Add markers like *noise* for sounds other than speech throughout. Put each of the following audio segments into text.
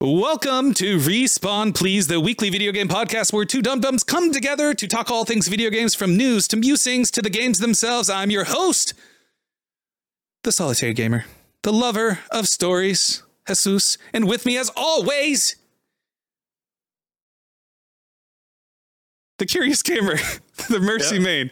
Welcome to Respawn Please, the weekly video game podcast where two dum dums come together to talk all things video games from news to musings to the games themselves. I'm your host, the solitary gamer, the lover of stories, Jesús, and with me as always, the curious gamer, *laughs* the mercy Yep. main.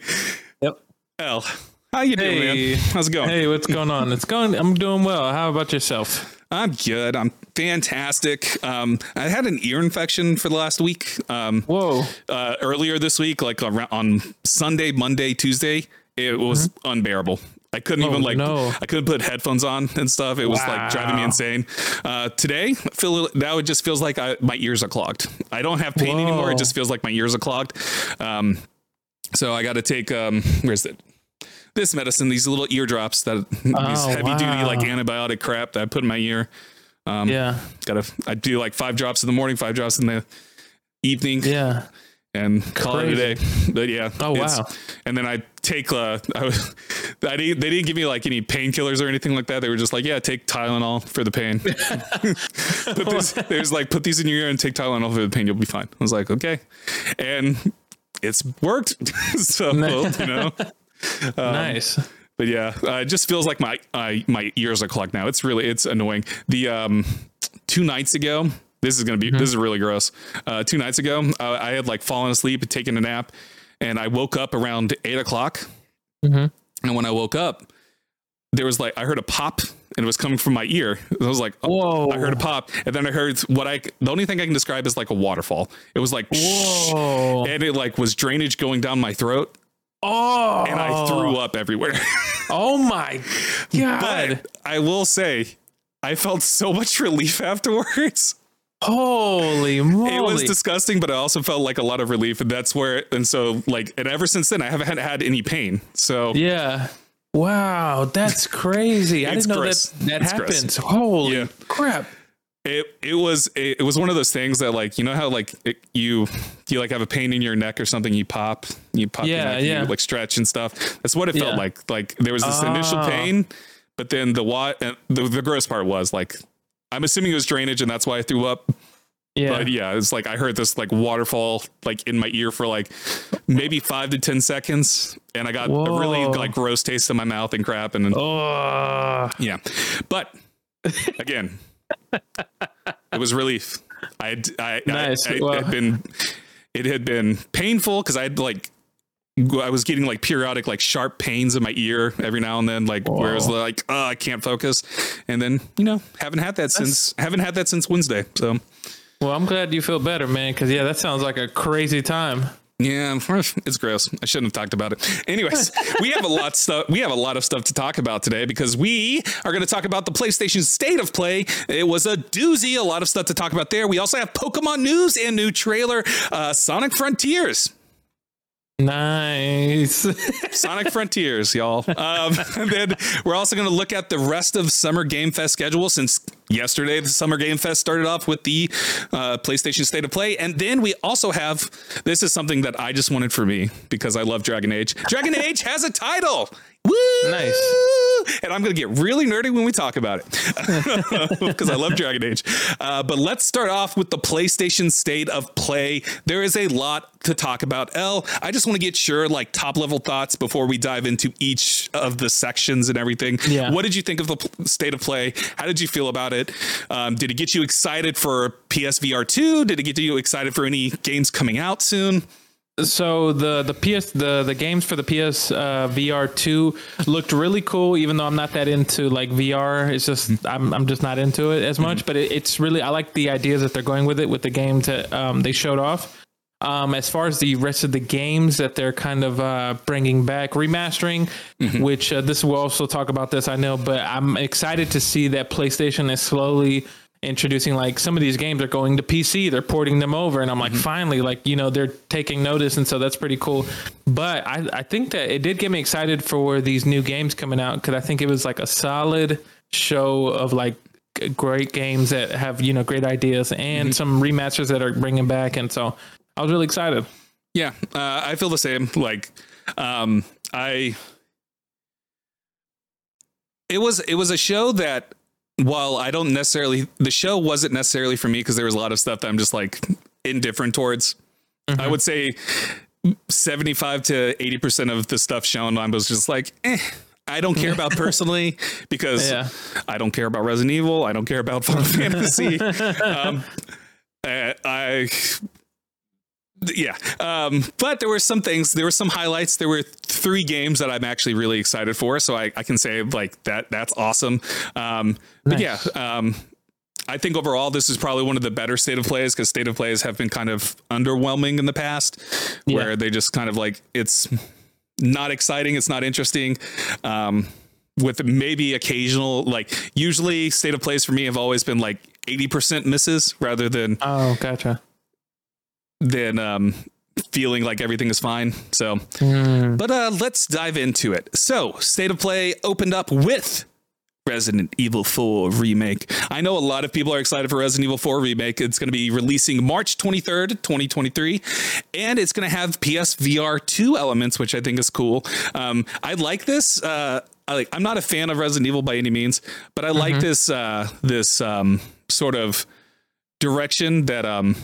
Yep. Ell. How you doing, Hey. man? How's it going? Hey, what's going on? It's going. I'm doing well. How about yourself? I'm good. I'm fantastic. Um, I had an ear infection for the last week. Um, Whoa. uh, earlier this week, like around, on Sunday, Monday, Tuesday, it was unbearable. I couldn't Oh, even like no. I couldn't put headphones on and stuff. It was like driving me insane. Uh, today, I feel now it just feels like I, my ears are clogged. I don't have pain anymore. It just feels like my ears are clogged. Um, so I got to take um, where's it? This medicine, these little eardrops that these Oh, heavy duty like antibiotic crap that I put in my ear. Um, Yeah. Gotta I do like five drops in the morning, five drops in the evening Yeah. and call it a day. But yeah. Oh, wow. And then I take uh I, was, I didn't, they didn't give me like any painkillers or anything like that. They were just like, yeah, take Tylenol for the pain. *laughs* put this, there's like put these in your ear and take Tylenol for the pain. You'll be fine. I was like, okay, and it's worked. *laughs* so *laughs* you know. Um, nice. But yeah, uh, it just feels like my uh, my ears are clogged now. It's really it's annoying. The um two nights ago, this is gonna be this is really gross. Uh, two nights ago, uh, I had like fallen asleep and taken a nap, and I woke up around eight o'clock. Mhm. And when I woke up, there was like I heard a pop, and it was coming from my ear. I was like, oh, Whoa. I heard a pop, and then I heard what I the only thing I can describe is like a waterfall. It was like, Whoa. and it like was drainage going down my throat, Oh. and I threw oh. up everywhere. *laughs* Oh my god. But I will say, I felt so much relief *laughs* afterwards. Holy moly. It was disgusting, but I also felt like a lot of relief, and that's where. And so, like, and ever since then, I haven't had, any pain. So yeah. Wow, that's crazy. I didn't know gross. that that It's gross. happens. Holy Yeah. crap. It it was it, it was one of those things that like you know how like it, you you like have a pain in your neck or something, you pop, you pop, your Yeah, neck, yeah. you like stretch and stuff. That's what it felt Yeah. like. Like there was this initial Ah. pain, but then the what the, the gross part was like. I'm assuming it was drainage, and that's why I threw up. Yeah. But yeah, it's like I heard this like waterfall like in my ear for like maybe five to ten seconds, and I got a really like gross taste in my mouth and crap, and then, oh. yeah. But again, it was relief. I I, Nice. I, I Well- had been it had been painful because I had like I was getting like periodic like sharp pains in my ear every now and then, like where it was like oh I can't focus, and then you know haven't had that since haven't had that since Wednesday. So Well, I'm glad you feel better, man, because yeah, that sounds like a crazy time. Yeah, *laughs* it's gross. I shouldn't have talked about it. Anyways, *laughs* we have a lot stuff. We have a lot of stuff to talk about today because we are going to talk about the PlayStation State of Play. It was a doozy. A lot of stuff to talk about there. We also have Pokemon news and new trailer, uh, Sonic Frontiers. Nice. *laughs* Sonic Frontiers, y'all. Um, *laughs* then we're also going to look at the rest of Summer Game Fest schedule since yesterday the Summer Game Fest started off with the uh, PlayStation State of Play. And then we also have this is something that I just wanted for me because I love Dragon Age. Dragon Age has a title. Woo! Nice. And I'm going to get really nerdy when we talk about it *laughs* because I love Dragon Age. Uh, but let's start off with the PlayStation State of Play. There is a lot to talk about. Ell, I just want to get your like top level thoughts before we dive into each of the sections and everything. Yeah. What did you think of the State of Play? How did you feel about it? Um, did it get you excited for PSVR 2? Did it get you excited for any games coming out soon? So the the PS the the games for the PS uh, VR two looked really cool. Even though I'm not that into like VR, it's just I'm I'm just not into it as much. But it, it's really I like the ideas that they're going with it with the games that um, they showed off. Um, as far as the rest of the games that they're kind of uh, bringing back, remastering, which uh, this will also talk about this, I know, but I'm excited to see that PlayStation is slowly introducing like some of these games are going to PC, they're porting them over, and I'm like, finally, like you know, they're taking notice, and so that's pretty cool. But I, I think that it did get me excited for these new games coming out because I think it was like a solid show of like great games that have you know great ideas and some remasters that are bringing back, and so I was really excited. Yeah, uh, I feel the same. Like, um, I, it was it was a show that while I don't necessarily, the show wasn't necessarily for me because there was a lot of stuff that I'm just like indifferent towards. Mm-hmm. I would say 75 to 80% of the stuff shown I was just like, eh. I don't care about *laughs* personally because yeah. I don't care about Resident Evil. I don't care about Final *laughs* Fantasy. *laughs* Um, I, I yeah. Um, but there were some things there were some highlights. There were three games that i'm actually really excited for so i, I can say like that that's awesome. Um, nice. but yeah um, i think overall this is probably one of the better state of plays because state of plays have been kind of underwhelming in the past yeah. where they just kind of like it's not exciting it's not interesting. Um, with maybe occasional like usually state of plays for me have always been like 80% misses rather than oh gotcha than um, feeling like everything is fine. So, mm. but uh, let's dive into it. So, State of Play opened up with Resident Evil 4 remake. I know a lot of people are excited for Resident Evil 4 remake. It's going to be releasing March 23rd, 2023, and it's going to have PSVR 2 elements, which I think is cool. Um, I like this. Uh, I like. I'm not a fan of Resident Evil by any means, but I mm-hmm. like this uh, this um, sort of direction that um,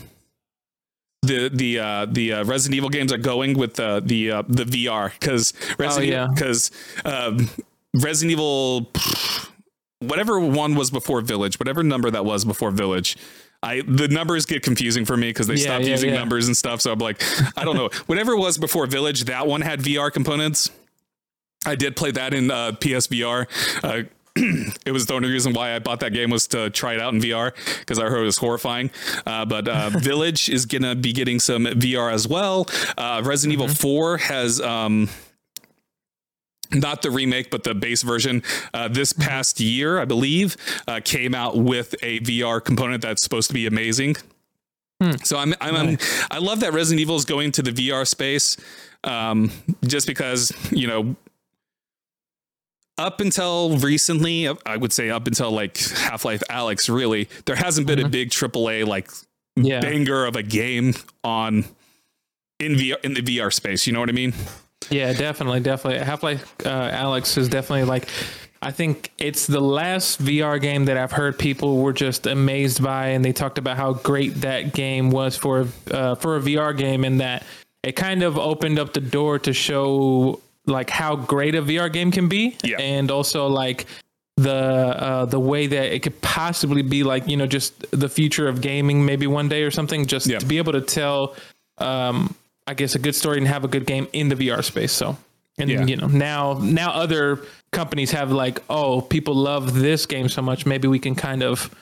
the the uh, the uh, Resident Evil games are going with the the uh, the VR because Resident oh, yeah. um, Resident Evil whatever one was before Village whatever number that was before Village. I the numbers get confusing for me because they yeah, stopped yeah, using numbers and stuff. So I'm like, I don't know. *laughs* Whatever it was before Village, that one had VR components. I did play that in uh, PSVR. Uh, *clears throat* it was the only reason why I bought that game was to try it out in VR because I heard it was horrifying. Uh, but uh, *laughs* Village is gonna be getting some VR as well. Uh, Resident mm-hmm. Evil Four has. Um, not the remake, but the base version. Uh, this mm-hmm. past year, I believe, uh, came out with a VR component that's supposed to be amazing. Hmm. So I'm, I'm, I'm, i love that Resident Evil is going to the VR space, um, just because you know up until recently, I would say up until like Half Life Alyx, really, there hasn't been mm-hmm. a big AAA like yeah. banger of a game on in VR in the VR space. You know what I mean? Yeah, definitely, definitely. Half Life uh, Alyx is definitely like. I think it's the last VR game that I've heard people were just amazed by, and they talked about how great that game was for uh, for a VR game, and that it kind of opened up the door to show like how great a VR game can be, yeah. and also like the uh, the way that it could possibly be like you know just the future of gaming maybe one day or something. Just yeah. to be able to tell, um, I guess a good story and have a good game in the VR space. So and yeah. you know now now other companies have like oh people love this game so much maybe we can kind of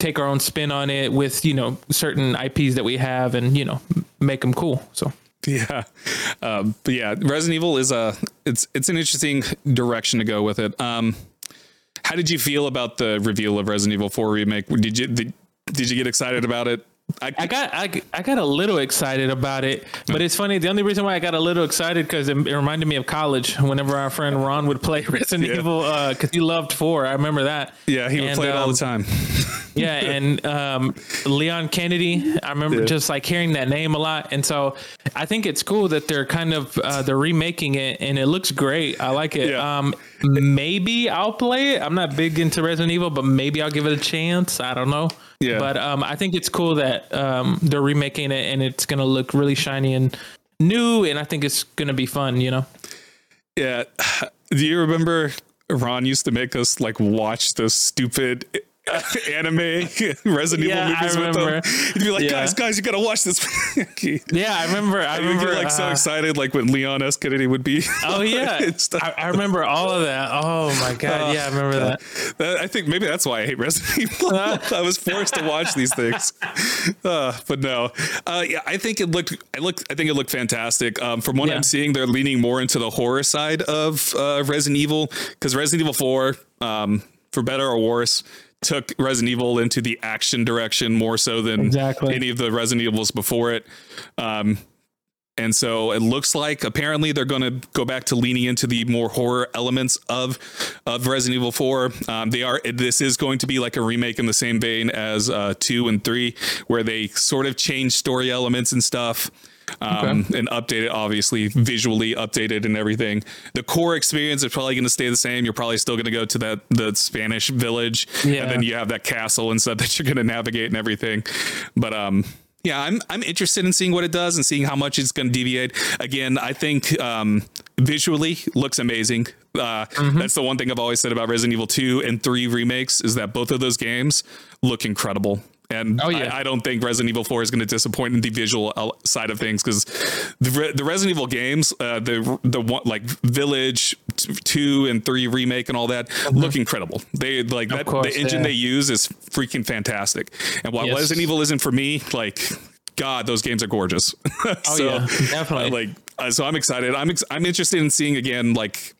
take our own spin on it with you know certain IPs that we have and you know make them cool. So *laughs* Yeah, um, but yeah, Resident Evil is a it's it's an interesting direction to go with it. Um, how did you feel about the reveal of Resident Evil 4 remake? Did you did, did you get excited about it? I, I, got I, I got a little excited about it, but it's funny. The only reason why I got a little excited because it, it, reminded me of college. Whenever our friend Ron would play *laughs* Resident yeah. Evil, because uh, he loved four, I remember that. Yeah, he would and, play it um, all the um, time. *laughs* yeah, and um, Leon Kennedy, I remember yeah. just like hearing that name a lot, and so I think it's cool that they're kind of uh, they're remaking it, and it looks great. I like it. Yeah. Um, maybe I'll play it. I'm not big into Resident Evil, but maybe I'll give it a chance. I don't know. Yeah. But um, I think it's cool that um, they're remaking it and it's gonna look really shiny and new, and I think it's gonna be fun. You know. Yeah. *sighs* Do you remember Ron used to make us like watch those stupid *laughs* anime *laughs* Resident yeah, Evil movies with them. You'd be like, yeah. guys, guys, you gotta watch this. *laughs* yeah, I remember. I remember get like uh, so excited, like when Leon S. Kennedy would be. Oh yeah, I, I, remember all of that. Oh my god, uh, yeah, I remember that. that. I think maybe that's why I hate Resident Evil. I was forced to watch these things. Uh, but no, uh, yeah, I think it looked. I looked. I think it looked fantastic. Um, from what yeah. I'm seeing, they're leaning more into the horror side of uh, Resident Evil because Resident Evil Four, um, for better or worse took Resident Evil into the action direction more so than exactly. any of the Resident Evils before it. Um, and so it looks like apparently they're going to go back to leaning into the more horror elements of of Resident Evil 4. Um, they are this is going to be like a remake in the same vein as uh, 2 and 3 where they sort of change story elements and stuff. Um, and updated, obviously visually updated and everything. The core experience is probably going to stay the same. You're probably still going to go to that the Spanish village, Yeah. and then you have that castle and stuff *laughs* that you're going to navigate and everything. But um, yeah, I'm I'm interested in seeing what it does and seeing how much it's going to deviate. Again, I think um, visually looks amazing. Uh, Mm-hmm. That's the one thing I've always said about Resident Evil 2 and 3 remakes is that both of those games look incredible. And Oh, yeah. I, I don't think Resident Evil 4 is going to disappoint in the visual side of things because the, Re- the Resident Evil games, uh, the the one like Village t- 2 and 3 remake and all that look incredible. They like that Mm-hmm. course, the engine yeah. they use is freaking fantastic. And while Yes. Resident Evil isn't for me, like God, those games are gorgeous. *laughs* Oh so, yeah, definitely. uh, like uh, so I'm excited. I'm ex- I'm interested in seeing again like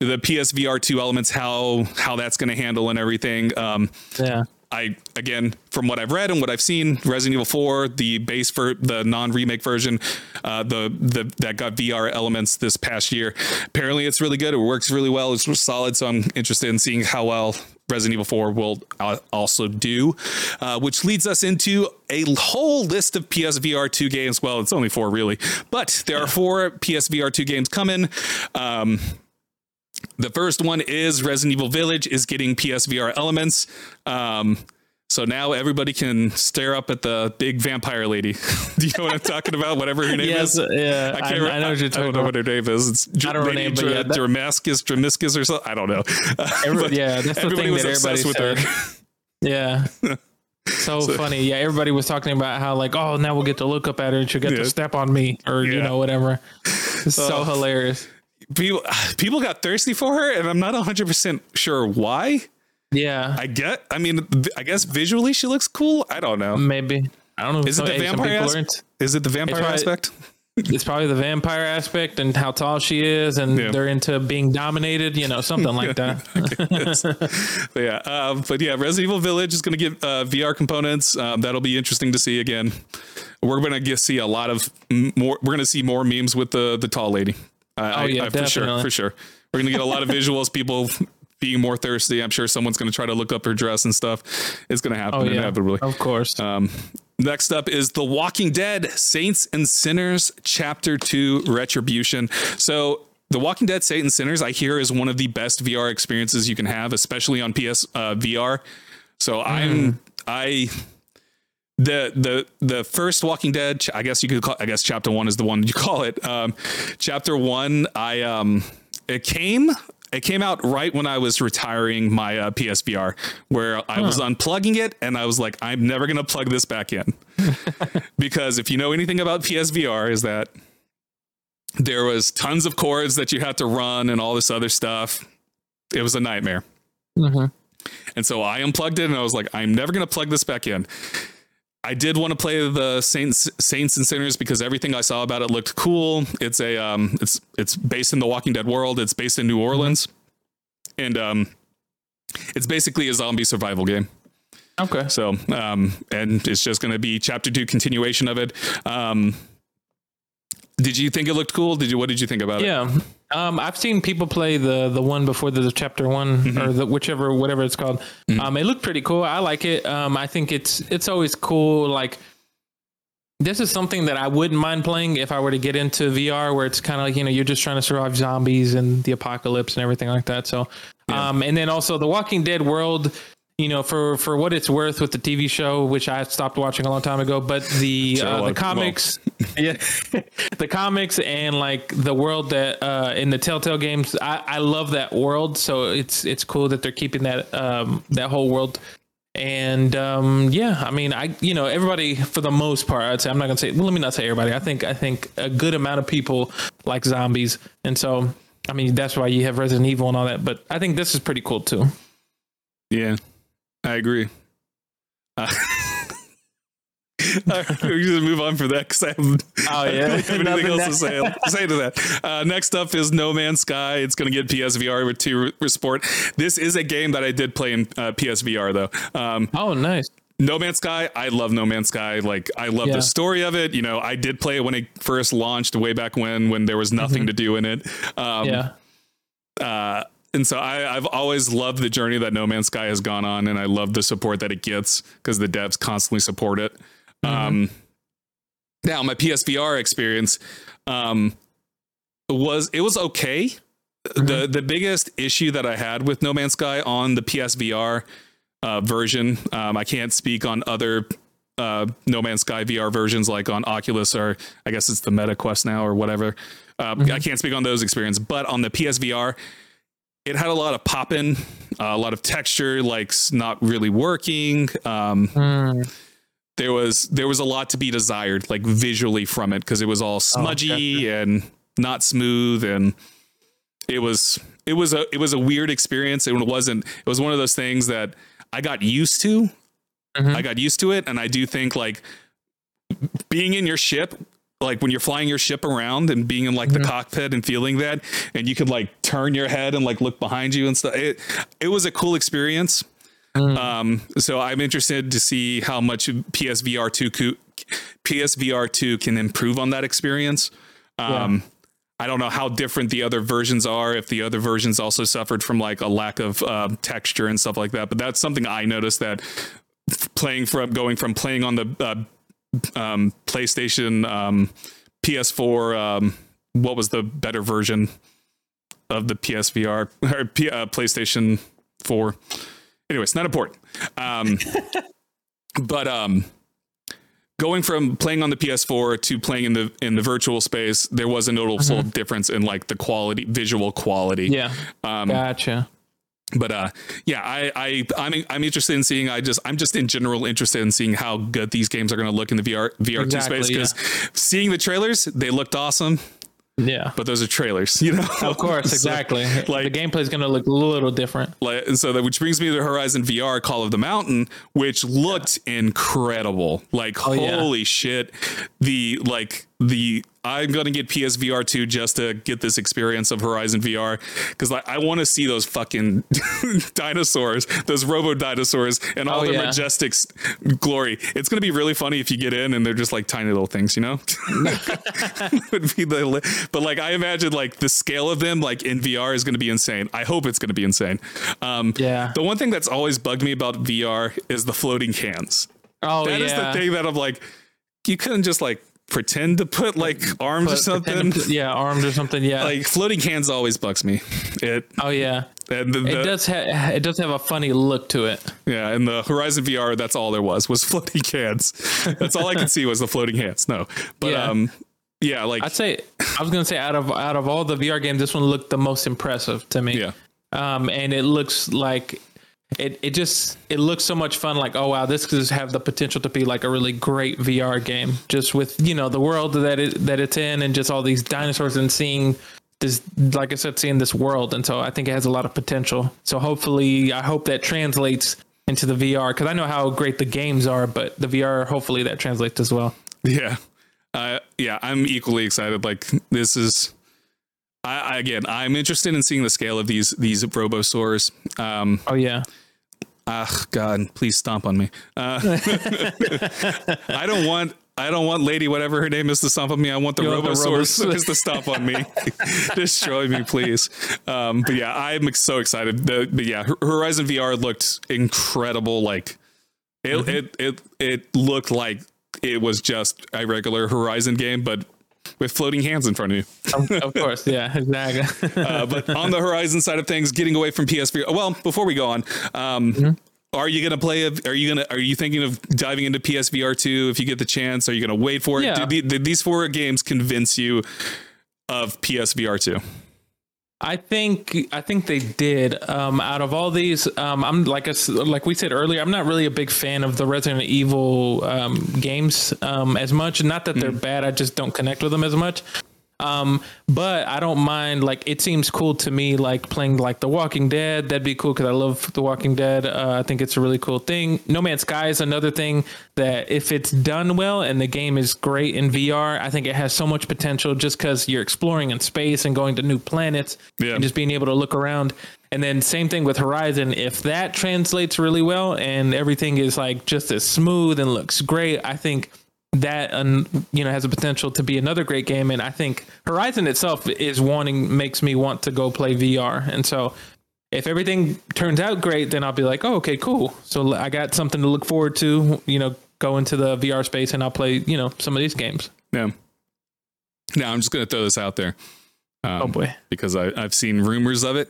the PSVR 2 elements how how that's going to handle and everything. Um yeah. I again from what I've read and what I've seen, Resident Evil 4, the base for the non-remake version, uh, the the that got VR elements this past year. Apparently, it's really good. It works really well. It's solid. So I'm interested in seeing how well Resident Evil 4 will uh, also do, uh, which leads us into a whole list of PSVR 2 games. Well, it's only four really, but there are four PSVR 2 games coming. Um, the first one is Resident Evil Village is getting PSVR elements. Um, so now everybody can stare up at the big vampire lady. *laughs* Do you know what I'm talking about? Whatever her name Yes, is. yeah. I, can't re- I know what you're I talking don't know what her name is. It's Dr- I don't maybe name, Dr- yeah, that- Dramascus, Dramiscus or something. I don't know. Every- yeah, that's the thing that everybody with her. *laughs* Yeah. So, funny. Yeah, everybody was talking about how like, oh, now we'll get to look up at her and she'll get Yeah. to step on me or you know whatever. *laughs* It's so Oh. hilarious. People, *sighs* people got thirsty for her, and I'm not 100 percent sure why. Yeah, I get. I mean, I guess visually she looks cool. I don't know. maybe. I don't know. Is it the vampire? people As- is it the vampire probably- aspect? *laughs* It's probably the vampire aspect and how tall she is, and Yeah. they're into being dominated. You know, something like that. *laughs* *laughs* But yeah, uh, but yeah, Resident Evil Village is going to get uh, VR components. Um, that'll be interesting to see again. We're going to see a lot of m- more. We're going to see more memes with the the tall lady. Uh, I, yeah, I- for sure, for sure. We're going to get a lot of visuals. People *laughs* being more thirsty. I'm sure someone's going to try to look up her dress and stuff. It's going to happen Oh yeah, inevitably. of course. Um, next up is The Walking Dead Saints and Sinners Chapter 2 Retribution. So, The Walking Dead Saints and Sinners, I hear, is one of the best VR experiences you can have, especially on PS uh, VR. So, I'm, I. The the the first Walking Dead, I guess you could call. I guess Chapter One is the one you call it. Um, chapter One, I um, it came it came out right when I was retiring my uh, PSVR, where I was unplugging it, and I was like, I'm never gonna plug this back in, *laughs* because if you know anything about PSVR, is that there was tons of cords that you had to run and all this other stuff. It was a nightmare. Mhm. And so I unplugged it and I was like, I'm never going to plug this back in. I did want to play the Saints Saints and Sinners because everything I saw about it looked cool. It's a um it's it's based in the Walking Dead world. It's based in New Orleans. And um it's basically a zombie survival game. Okay. So um and it's just going to be chapter 2 continuation of it. Um did you think it looked cool? Did you what did you think about it? Yeah. Um, I've seen people play the the one before the chapter one Mm-hmm. or the whichever whatever it's called. Um, it looked pretty cool. I like it. Um, I think it's it's always cool. Like this is something that I wouldn't mind playing if I were to get into VR, where it's kind of like you know you're just trying to survive zombies and the apocalypse and everything like that. So, um, and then also the Walking Dead world. You know, for for what it's worth with the TV show, which I stopped watching a long time ago, but the *laughs* uh, the comics, *laughs* yeah, *laughs* the comics and like the world that uh, in the Telltale games, I, I love that world. So it's it's cool that they're keeping that um, that whole world. And um, yeah, I mean, I you know everybody for the most part, I'd say I'm not gonna say. Well, let me not say everybody. I think I think a good amount of people like zombies, and so I mean that's why you have Resident Evil and all that. But I think this is pretty cool too. Yeah, I agree. Uh, all right, we're gonna move on for that because I have, Oh, I yeah. don't have anything Nothing else to say, say to that. Uh, next up is No Man's Sky. It's going to get PSVR with two re- support. This is a game that I did play in uh, PSVR though. Um, Oh, nice. no Man's Sky, I love No Man's Sky. Like I love Yeah. the story of it. You know, I did play it when it first launched way back when when there was nothing to do in it. Um, Yeah. uh, and so I, I've always loved the journey that No Man's Sky has gone on, and I love the support that it gets because the devs constantly support it. Um, Now, my PSVR experience um, was it was okay. The the biggest issue that I had with No Man's Sky on the PSVR uh, version, um, I can't speak on other uh, No Man's Sky VR versions like on Oculus or I guess it's the Meta Quest now or whatever. Uh, I can't speak on those experiences, but on the PSVR, it had a lot of pop in, uh, a lot of texture, like not really working. Um, there was there was a lot to be desired, like visually from it, because it was all smudgy and not smooth, and it was it was a it was a weird experience. It wasn't. It was one of those things that I got used to. Mhm. I got used to it, and I do think like being in your ship like when you're flying your ship around and being in like the cockpit and feeling that and you can like turn your head and like look behind you and stuff it, it was a cool experience. Um so i'm interested to see how much psvr 2 co- psvr 2 can improve on that experience. Um I don't know how different the other versions are. If the other versions also suffered from like a lack of uh, texture and stuff like that, but that's something I noticed that playing from going from playing on the uh, um, PlayStation um, PS4. Um, what was the better version of the PSVR *laughs* or P- uh, PlayStation 4? Anyways, not important. Um, *laughs* but um, going from playing on the PS4 to playing in the in the virtual space, there was a noticeable difference in like the quality, visual quality. Yeah. Um, Gotcha. But uh yeah i i i'm i'm interested in seeing i just i'm just in general interested in seeing how good these games are going to look in the vr vr2 Exactly, space because seeing the trailers they looked awesome Yeah. but those are trailers *laughs* you know Of course, So, exactly. like- the gameplay is going to look a little different. like, and so that which brings me to horizon vr call of the mountain which looked incredible like Oh, yeah. holy shit the like the i'm gonna get psvr 2 just to get this experience of horizon vr because like i want to see those fucking *laughs* dinosaurs those robo dinosaurs and all Oh, their yeah. majestic glory it's gonna be really funny if you get in and they're just like tiny little things you know *laughs* would be the li- but like i imagine like the scale of them like in vr is gonna be insane i hope it's gonna be insane um Yeah. the one thing that's always bugged me about vr is the floating cans Oh That yeah. is the thing that I'm like, you couldn't just like pretend to put like arms or something. put- yeah, arms or something. Yeah. Like floating cans always bugs me. It oh yeah. and the, the- It does. Ha- it does have a funny look to it. yeah, and the Horizon VR, that's all there was was *laughs* floating cans. That's all I could see was the floating hands. No, but Yeah. um, yeah, like I'd say I was gonna say out of out of all the VR games, this one looked the most impressive to me. yeah, Um, and it looks like it. It just it looks so much fun. Like oh wow, this could have the potential to be like a really great VR game. Just with you know the world that it that it's in, and just all these dinosaurs and seeing this. Like I said, seeing this world, and so I think it has a lot of potential. So hopefully, I hope that translates into the VR because I know how great the games are, but the VR hopefully that translates as well. yeah, uh, yeah. I'm equally excited. Like this is. I, again, I'm interested in seeing the scale of these these robosaurs. Um, Oh yeah. Ah, God, please stomp on me. Uh, *laughs* I don't want. I don't want Lady whatever her name is to stomp on me. I want the You want the Robosaurus *laughs* Robos- to stomp on me, *laughs* destroy me, please. Um, but yeah, I'm so excited. The, but yeah, Horizon VR looked incredible. Like it, Mm-hmm. it, it, it looked like it was just a regular Horizon game, but with floating hands in front of you. of course, yeah, *laughs* exactly. Uh, but on the Horizon side of things, getting away from PSVR. Well, before we go on, um, Mm-hmm. are you going to play? A, are you going to? Are you thinking of diving into PSVR two if you get the chance? Are you going to wait for it? Yeah. Did, the, did these four games convince you of PSVR two? I think I think they did. Um, out of all these, um, I'm like s like we said earlier, I'm not really a big fan of the Resident Evil um, games um, as much. Not that they're bad, I just don't connect with them as much. Um, but I don't mind. Like it seems cool to me. Like playing like The Walking Dead, that'd be cool because I love The Walking Dead. Uh, I think it's a really cool thing. No Man's Sky is another thing that if it's done well and the game is great in VR, I think it has so much potential. Just because you're exploring in space and going to new planets, Yeah. and just being able to look around. And then same thing with Horizon. If that translates really well and everything is like just as smooth and looks great, I think that you know has a potential to be another great game. And I think Horizon itself is wanting makes me want to go play VR. And so if everything turns out great, then I'll be like, oh, okay, cool. So I got something to look forward to. You know, go into the VR space and I'll play, you know, some of these games. Yeah. Now I'm just gonna throw this out there. Um, Oh boy. because I, I've seen rumors of it.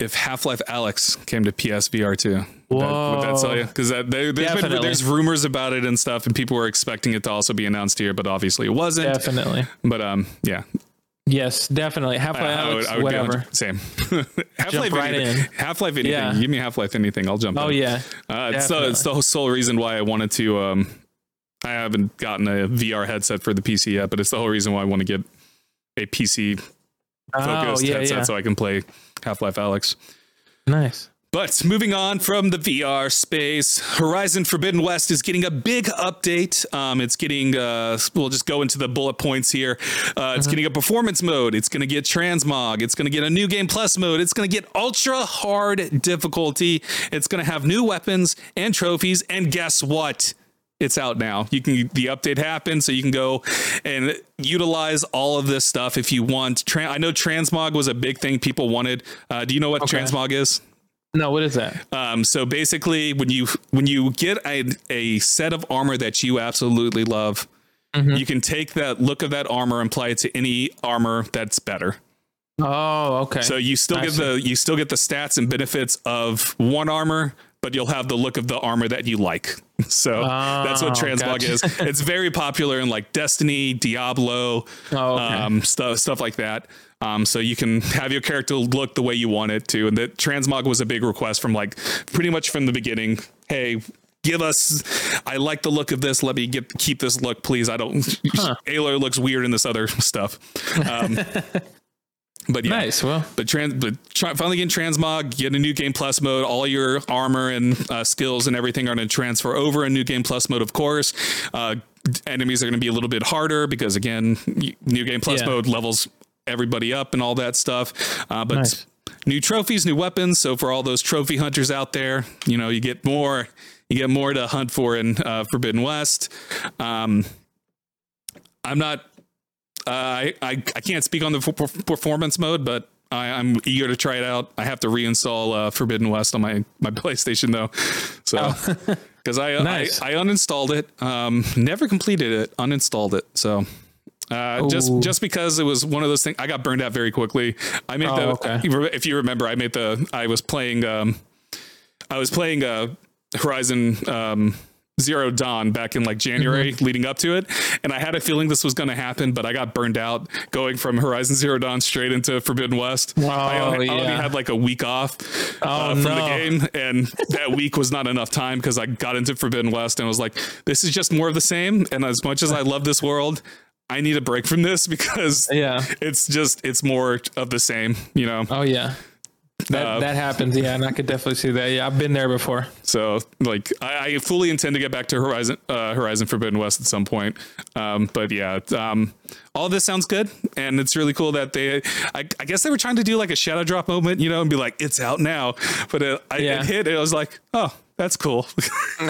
If Half Life Alyx came to PSVR too, would that, would that tell you? Because there's, there's rumors about it and stuff, and people were expecting it to also be announced here, but obviously it wasn't. Definitely. But um, yeah, Yes, definitely. Half Life I would, I would whatever. same. *laughs* Half Life right anything. in. Half Life anything. Yeah. Give me Half Life anything. I'll jump. Oh in. yeah. Uh, it's, the, it's the sole reason why I wanted to. Um, I haven't gotten a VR headset for the PC yet, but it's the whole reason why I want to get a PC Oh yeah, headset yeah. so I can play Half Life Alyx. Nice. But moving on from the VR space, Horizon Forbidden West is getting a big update. Um, it's getting, uh, we'll just go into the bullet points here. Uh, it's getting a performance mode. It's going to get transmog. It's going to get a new game plus mode. It's going to get ultra hard difficulty. It's going to have new weapons and trophies. And guess what? It's out now. You can the update happened, so you can go and utilize all of this stuff if you want. Tran- I know transmog was a big thing people wanted. Uh, do you know what Okay. transmog is? No, what is that? Um, so basically, when you when you get a, a set of armor that you absolutely love, you can take that look of that armor and apply it to any armor that's better. Oh, okay. So you still I get the you still get the stats and benefits of one armor, but you'll have the look of the armor that you like. *laughs* So that's what Oh, transmog gotcha. is. It's very popular in like Destiny, Diablo, Oh, okay. um, stuff stuff like that. Um, so you can have your character look the way you want it to. And that transmog was a big request from like pretty much from the beginning. Hey, give us. I like the look of this. Let me get keep this look, please. I don't. Aloy *laughs* looks weird in this other *laughs* stuff. Um, but yeah, nice. Well, but trans, but try, finally getting transmog, get a new game plus mode. All your armor and uh, skills and everything are going to transfer over in new game plus mode. Of course, uh, enemies are going to be a little bit harder because again, new game plus Yeah. mode levels everybody up and all that stuff. Uh, but Nice. new trophies, new weapons. So for all those trophy hunters out there, you know, you get more. You get more to hunt for in uh, Forbidden West. Um, I'm not uh, I, I I can't speak on the per- performance mode, but I, I'm eager to try it out. I have to reinstall uh, Forbidden West on my my *laughs* PlayStation though, so *laughs* because I, Oh. Nice. I I uninstalled it, um, never completed it, uninstalled it. So uh, just just because it was one of those things, I got burned out very quickly. I made Oh, the okay. if you remember, I made the I was playing um, I was playing uh, Horizon um, Zero Dawn back in like January Mm-hmm. leading up to it. And I had a feeling this was going to happen, but I got burned out going from Horizon Zero Dawn straight into Forbidden West. I, only, I only had like a week off uh, Oh, from the game. And that week was not enough time because I got into Forbidden West and was like, this is just more of the same. And as much as I love this world, I need a break from this *laughs* because yeah. it's just, it's more of the same, you know? Oh yeah. That Uh, that happens. Yeah, and I could definitely see that. Yeah, I've been there before. So like I, I fully intend to get back to Horizon uh, Horizon Forbidden West at some point. Um, but yeah, um, all this sounds good, and it's really cool that they. I, I guess they were trying to do like a shadow drop moment, you know, and be like, "It's out now," but it, I, Yeah. it hit. And I was like, "Oh, that's cool." *laughs* *laughs*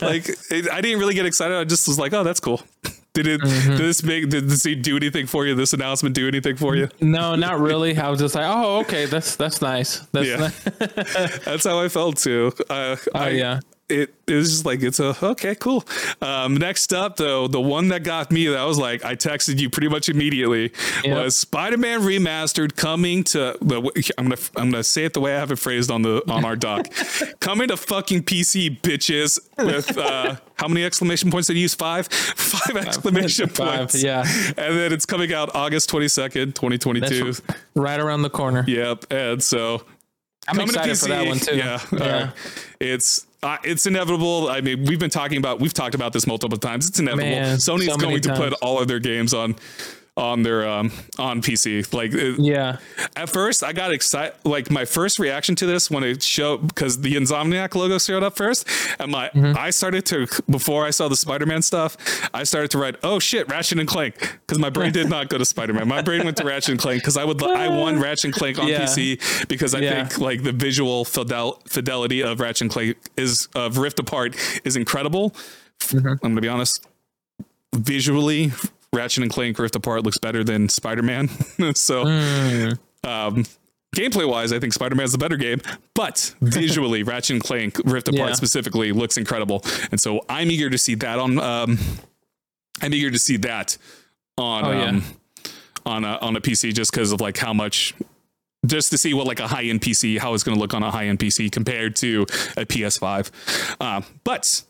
like it, I didn't really get excited. I just was like, "Oh, that's cool." Did it? Mm-hmm. Did this make? Did this do anything for you? This announcement do anything for you? No, not really. I was just like, oh, okay, that's that's nice. That's Yeah. ni- *laughs* That's how I felt too. Uh, oh I, yeah. It, just like it's a okay cool um next up though the one that got me that I was like i texted you pretty much immediately Yep. was spider-man remastered coming to the i'm gonna i'm gonna say it the way i have it phrased on the on our doc *laughs* coming to fucking pc bitches with uh how many exclamation points did you use five five exclamation Five, points yeah. and then it's coming out august 22nd 2022 That's right around the corner. yep and so I'm excited for that one too. Yeah, Yeah. uh, it's uh, it's inevitable. I mean, we've been talking about we've talked about this multiple times. It's inevitable. Man, Sony's so going to put all of their games on on their um on PC. Like Yeah. at first, I got excited. Like my first reaction to this when it showed because the Insomniac logo showed up first, and my Mm-hmm. I started to before I saw the Spider-Man stuff, I started to write, "Oh shit, Ratchet and Clank," because my brain did not go to Spider-Man. My brain went to Ratchet and Clank because I would I won *laughs* Ratchet and Clank on Yeah. PC because I Yeah. think like the visual fidel, fidelity of Ratchet and Clank is of Rift Apart is incredible. Mm-hmm. I'm gonna be honest, visually. Ratchet and Clank Rift Apart looks better than Spider Man. *laughs* so, Mm. um, gameplay wise, I think Spider Man's the better game, but *laughs* visually, Ratchet and Clank Rift Apart Yeah. specifically looks incredible, and so I'm eager to see that on. Um, I'm eager to see that on Oh, yeah. um, on a on a PC just because of like how much. Just to see what like a high end PC, how it's going to look on a high end PC compared to a PS5. Uh, but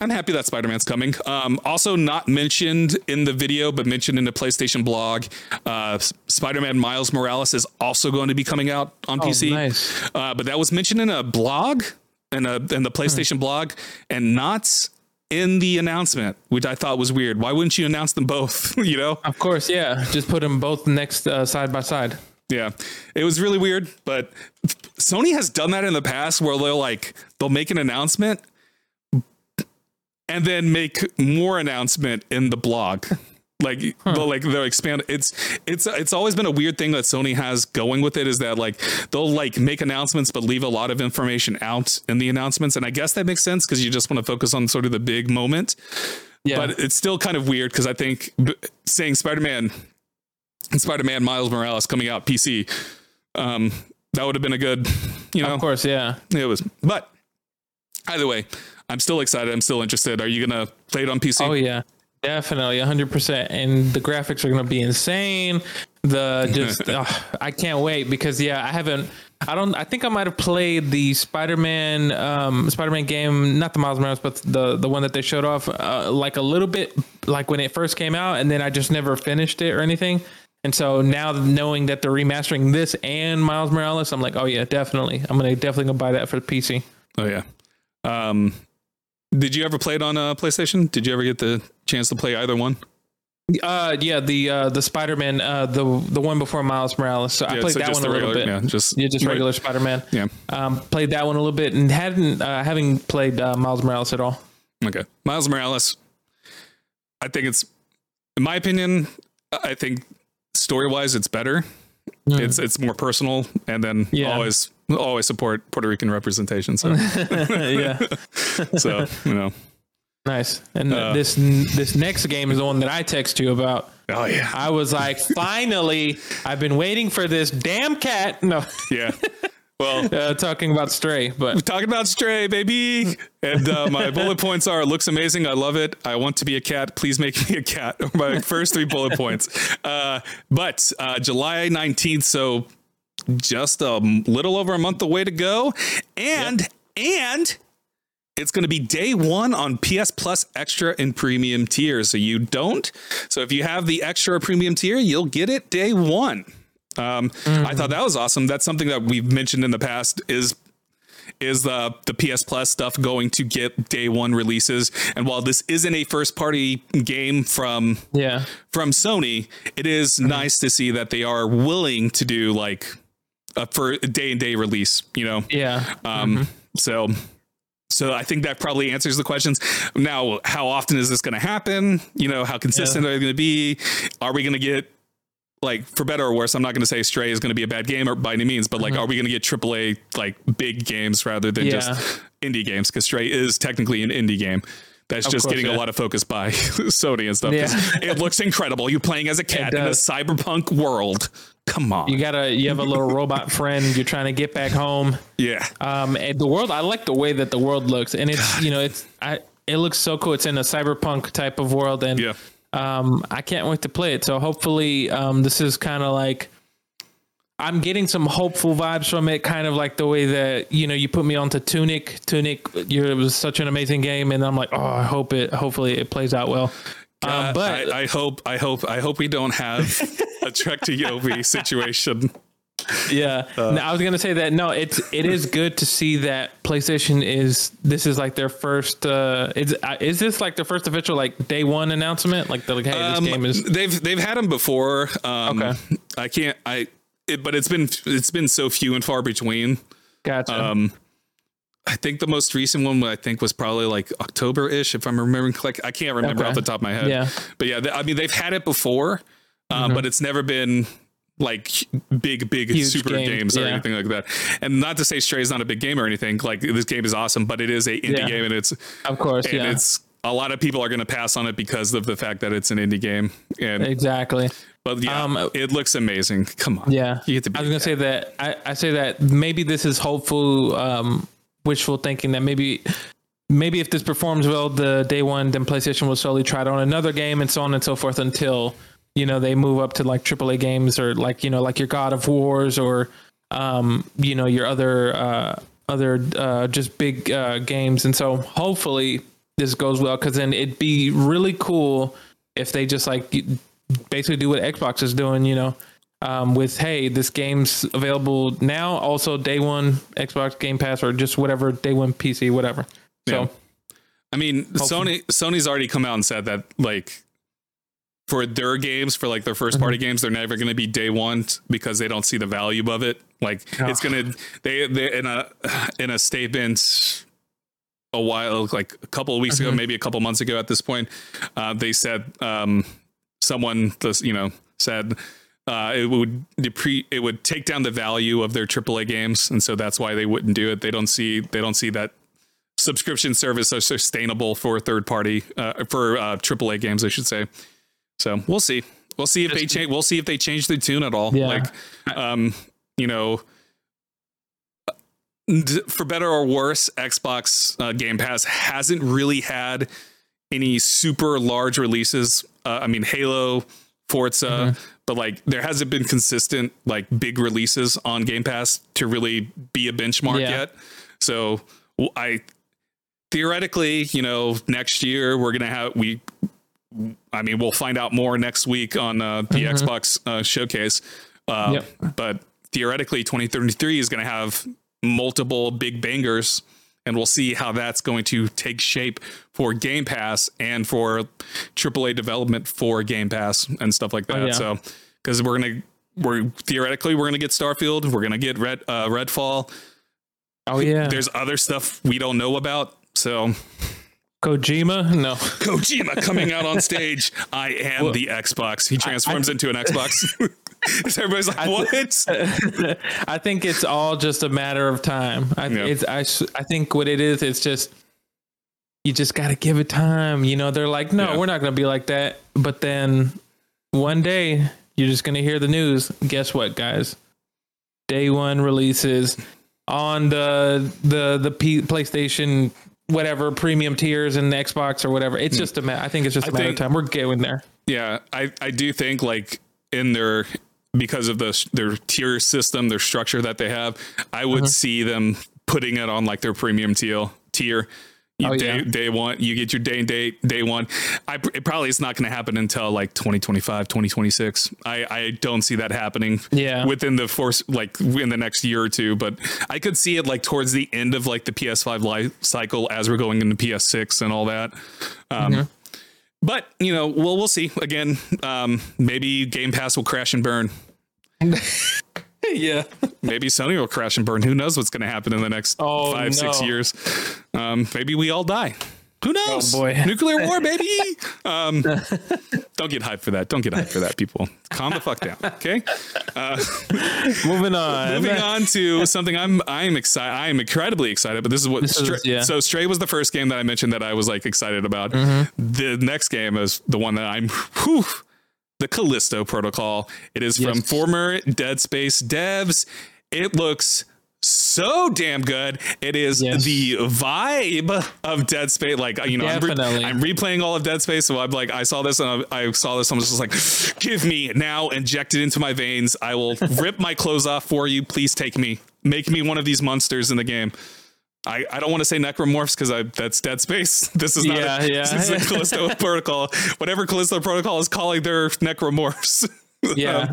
I'm happy that Spider Man's coming. Um, also, not mentioned in the video, but mentioned in the PlayStation blog, uh, Spider Man Miles Morales is also going to be coming out on PC. nice. Uh, but that was mentioned in a blog, in, a, in the PlayStation blog, and not in the announcement, which I thought was weird. Why wouldn't you announce them both? *laughs* you know? Of course, yeah. Just put them both next uh, side by side. Yeah, it was really weird, but Sony has done that in the past where they'll like they'll make an announcement and then make more announcement in the blog. *laughs* Like they'll like they'll expand. It's it's it's always been a weird thing that Sony has going with it is that like they'll like make announcements but leave a lot of information out in the announcements, and I guess that makes sense because you just want to focus on sort of the big moment Yeah. but it's still kind of weird because I think b- saying Spider-Man and Spider-Man Miles Morales coming out PC, um, that would have been a good, you know, of course, yeah. it was. But either way, I'm still excited. I'm still interested. Are you gonna play it on PC? Oh yeah, definitely, hundred percent. And the graphics are gonna be insane. The *laughs* just I can't wait because yeah, I haven't. I don't. I think I might have played the Spider-Man, um, Spider-Man game, not the Miles Morales, but the the one that they showed off, uh, like a little bit, like when it first came out, and then I just never finished it or anything. And so now knowing that they're remastering this and Miles Morales, I'm like, oh yeah, definitely. I'm gonna definitely gonna buy that for the PC. Oh yeah. Um, did you ever play it on uh, PlayStation? Did you ever get the chance to play either one? Uh, yeah, the uh, the Spider Man, uh, the the one before Miles Morales. So I played so that one a the little bit. yeah, just- yeah, just right. regular Spider Man. Yeah. Um, played that one a little bit and hadn't uh, having played uh, Miles Morales at all. Okay. Miles Morales, I think it's, in my opinion, I think story wise, it's better. It's it's more personal, and then Yeah. always always support Puerto Rican representation. So *laughs* *laughs* yeah, so you know, nice. And Uh, this this next game is the one that I text you about. oh yeah, I was like, finally, I've been waiting for this damn cat. No, yeah. Well, *laughs* uh, talking about Stray, but talking about Stray, baby. And uh, my bullet points are: looks amazing. I love it. I want to be a cat. Please make me a cat. my first three bullet points. Uh, but uh, July nineteenth, so just a little over a month away to go, and and. It's going to be day one on PS Plus Extra and Premium tiers. So you don't. So if you have the Extra or Premium tier, you'll get it day one. Um, I thought that was awesome. That's something that we've mentioned in the past. Is is the the PS Plus stuff going to get day one releases? And while this isn't a first party game from yeah, from Sony, it is nice to see that they are willing to do like a for a day and day release. You know, yeah, um, so. So I think that probably answers the questions. Now, how often is this going to happen? You know, how consistent are they going to be? Are we going to get like for better or worse? I'm not going to say Stray is going to be a bad game or by any means, but like, are we going to get AAA like big games rather than Yeah. just indie games? Because Stray is technically an indie game. That's just course, getting a lot of focus by *laughs* Sony and stuff. 'cause It looks incredible. You playing as a cat in a cyberpunk world. Come on. you gotta you have a little robot friend. You're trying to get back home. yeah. Um, and the world, I like the way that the world looks, and it's you know it's I it looks so cool. It's in a cyberpunk type of world, and Yeah. um, I can't wait to play it. So hopefully, um, this is kind of like I'm getting some hopeful vibes from it, kind of like the way that you know you put me onto Tunic. Tunic, you it was such an amazing game, and I'm like, oh, I hope it. Hopefully, it plays out well. Um, Uh, but I, I hope, I hope, I hope we don't have a Trek to Yomi *laughs* situation. yeah Uh, no, i was gonna say that no it's it is good to see that playstation is this is like their first uh is uh, is this like their first official like day one announcement like they're like hey this Um, game is they've they've had them before. Um, Okay. I can't. I. It, but it's been it's been so few and far between. gotcha Um, I think the most recent one I think was probably like October ish, if I'm remembering. Like I can't remember Okay. off the top of my head. Yeah. But yeah, I mean they've had it before, um, but it's never been like big big Huge super game, games or yeah. anything like that. And not to say Stray is not a big game or anything. Like this game is awesome, but it is a indie Yeah. game and it's of course and yeah it's a lot of people are going to pass on it because of the fact that it's an indie game and exactly But yeah, Um, it looks amazing. Come on. Yeah, You get to be I was gonna say that. I, I say that maybe this is hopeful, um, wishful thinking that maybe, maybe if this performs well, the day one, then PlayStation will slowly try it on another game and so on and so forth until you know they move up to like AAA games or like you know like your God of Wars or um, you know your other uh, other uh, just big uh, games. And so hopefully this goes well because then it'd be really cool if they just like basically do what Xbox is doing. You know um, with hey, this game's available now. Also, day one Xbox Game Pass or just whatever day one PC, whatever. So I mean, Sony Sony's already come out and said that like for their games, for like their 1st party Mm-hmm. games, they're never going to be day one because they don't see the value of it. Like it's gonna they they in a in a statement a while like a couple of weeks ago, Mm-hmm. maybe a couple months ago at this point, uh, they said um, someone you know said. Uh, it would depre- it would take down the value of their AAA games, and so that's why they wouldn't do it. They don't see they don't see that subscription service are sustainable for third party uh, for uh, AAA games, I should say. So we'll see. We'll see if they change. We'll see if they change the tune at all. Yeah. Like, um, you know, for better or worse, Xbox uh, Game Pass hasn't really had any super large releases. Uh, I mean, Halo, Forza, but like there hasn't been consistent like big releases on Game Pass to really be a benchmark Yeah. yet. So I theoretically, you know, next year we're gonna have we. I mean, we'll find out more next week on uh, the Xbox uh, showcase. Uh, Yep. But theoretically, 2033 is going to have multiple big bangers, and we'll see how that's going to take shape for Game Pass and for AAA development for Game Pass and stuff like that. Oh, yeah. So, because we're gonna we're theoretically we're gonna get Starfield, we're gonna get Red uh, Redfall. oh yeah, There's other stuff we don't know about. So Kojima. No, Kojima coming out on *laughs* stage. I am the Xbox. He transforms into an Xbox. *laughs* *laughs* So Everybody's like, what? *laughs* I think it's all just a matter of time. I, Yeah. it's, I, I think what it is, it's just you just got to give it time. You know, they're like, no, Yeah. we're not going to be like that. But then one day you're just going to hear the news. Guess what, guys? Day one releases on the the the P- PlayStation whatever premium tiers and the Xbox or whatever. It's hmm. just a matter. I think it's just a I matter think- of time. We're getting there. Yeah, I, I do think like in their because of the their tier system, their structure that they have, I would see them putting it on like their premium tier tier. You Oh, day, yeah. day one, you get your day and day day one. I it probably is not going to happen until like 2025, 2026. I I don't see that happening. Yeah. within the force like in the next year or two. But I could see it like towards the end of like the PS5 life cycle as we're going into PS6 and all that. Um, But you know, well, we'll see. Again, um, maybe Game Pass will crash and burn. *laughs* yeah. Maybe Sony will crash and burn. Who knows what's going to happen in the next Oh, five, six no. years? Um, maybe we all die. Who knows? Oh, boy. *laughs* Nuclear war, baby. Um, don't get hyped for that. Don't get hyped for that, people. Calm the fuck down. Okay. *laughs* Moving on. Moving on to something I'm I'm excited. I am incredibly excited. But this is what This is- yeah. so Stray was the first game that I mentioned that I was like excited about. Mm-hmm. The next game is the one that I'm. Whew, the Callisto Protocol. It is from former Dead Space devs. It looks so damn good. It is Yes. the vibe of Dead Space. Like you know, I'm, re- I'm replaying all of Dead Space. So I'm like, I saw this and I, I saw this. I'm just like, give me now, inject it into my veins. I will *laughs* rip my clothes off for you. Please take me. Make me one of these monsters in the game. I, I don't want to say necromorphs because I that's Dead Space. *laughs* This is not Yeah, a, *laughs* yeah. this is a Callisto *laughs* Protocol. Whatever Callisto Protocol is calling their necromorphs. Yeah,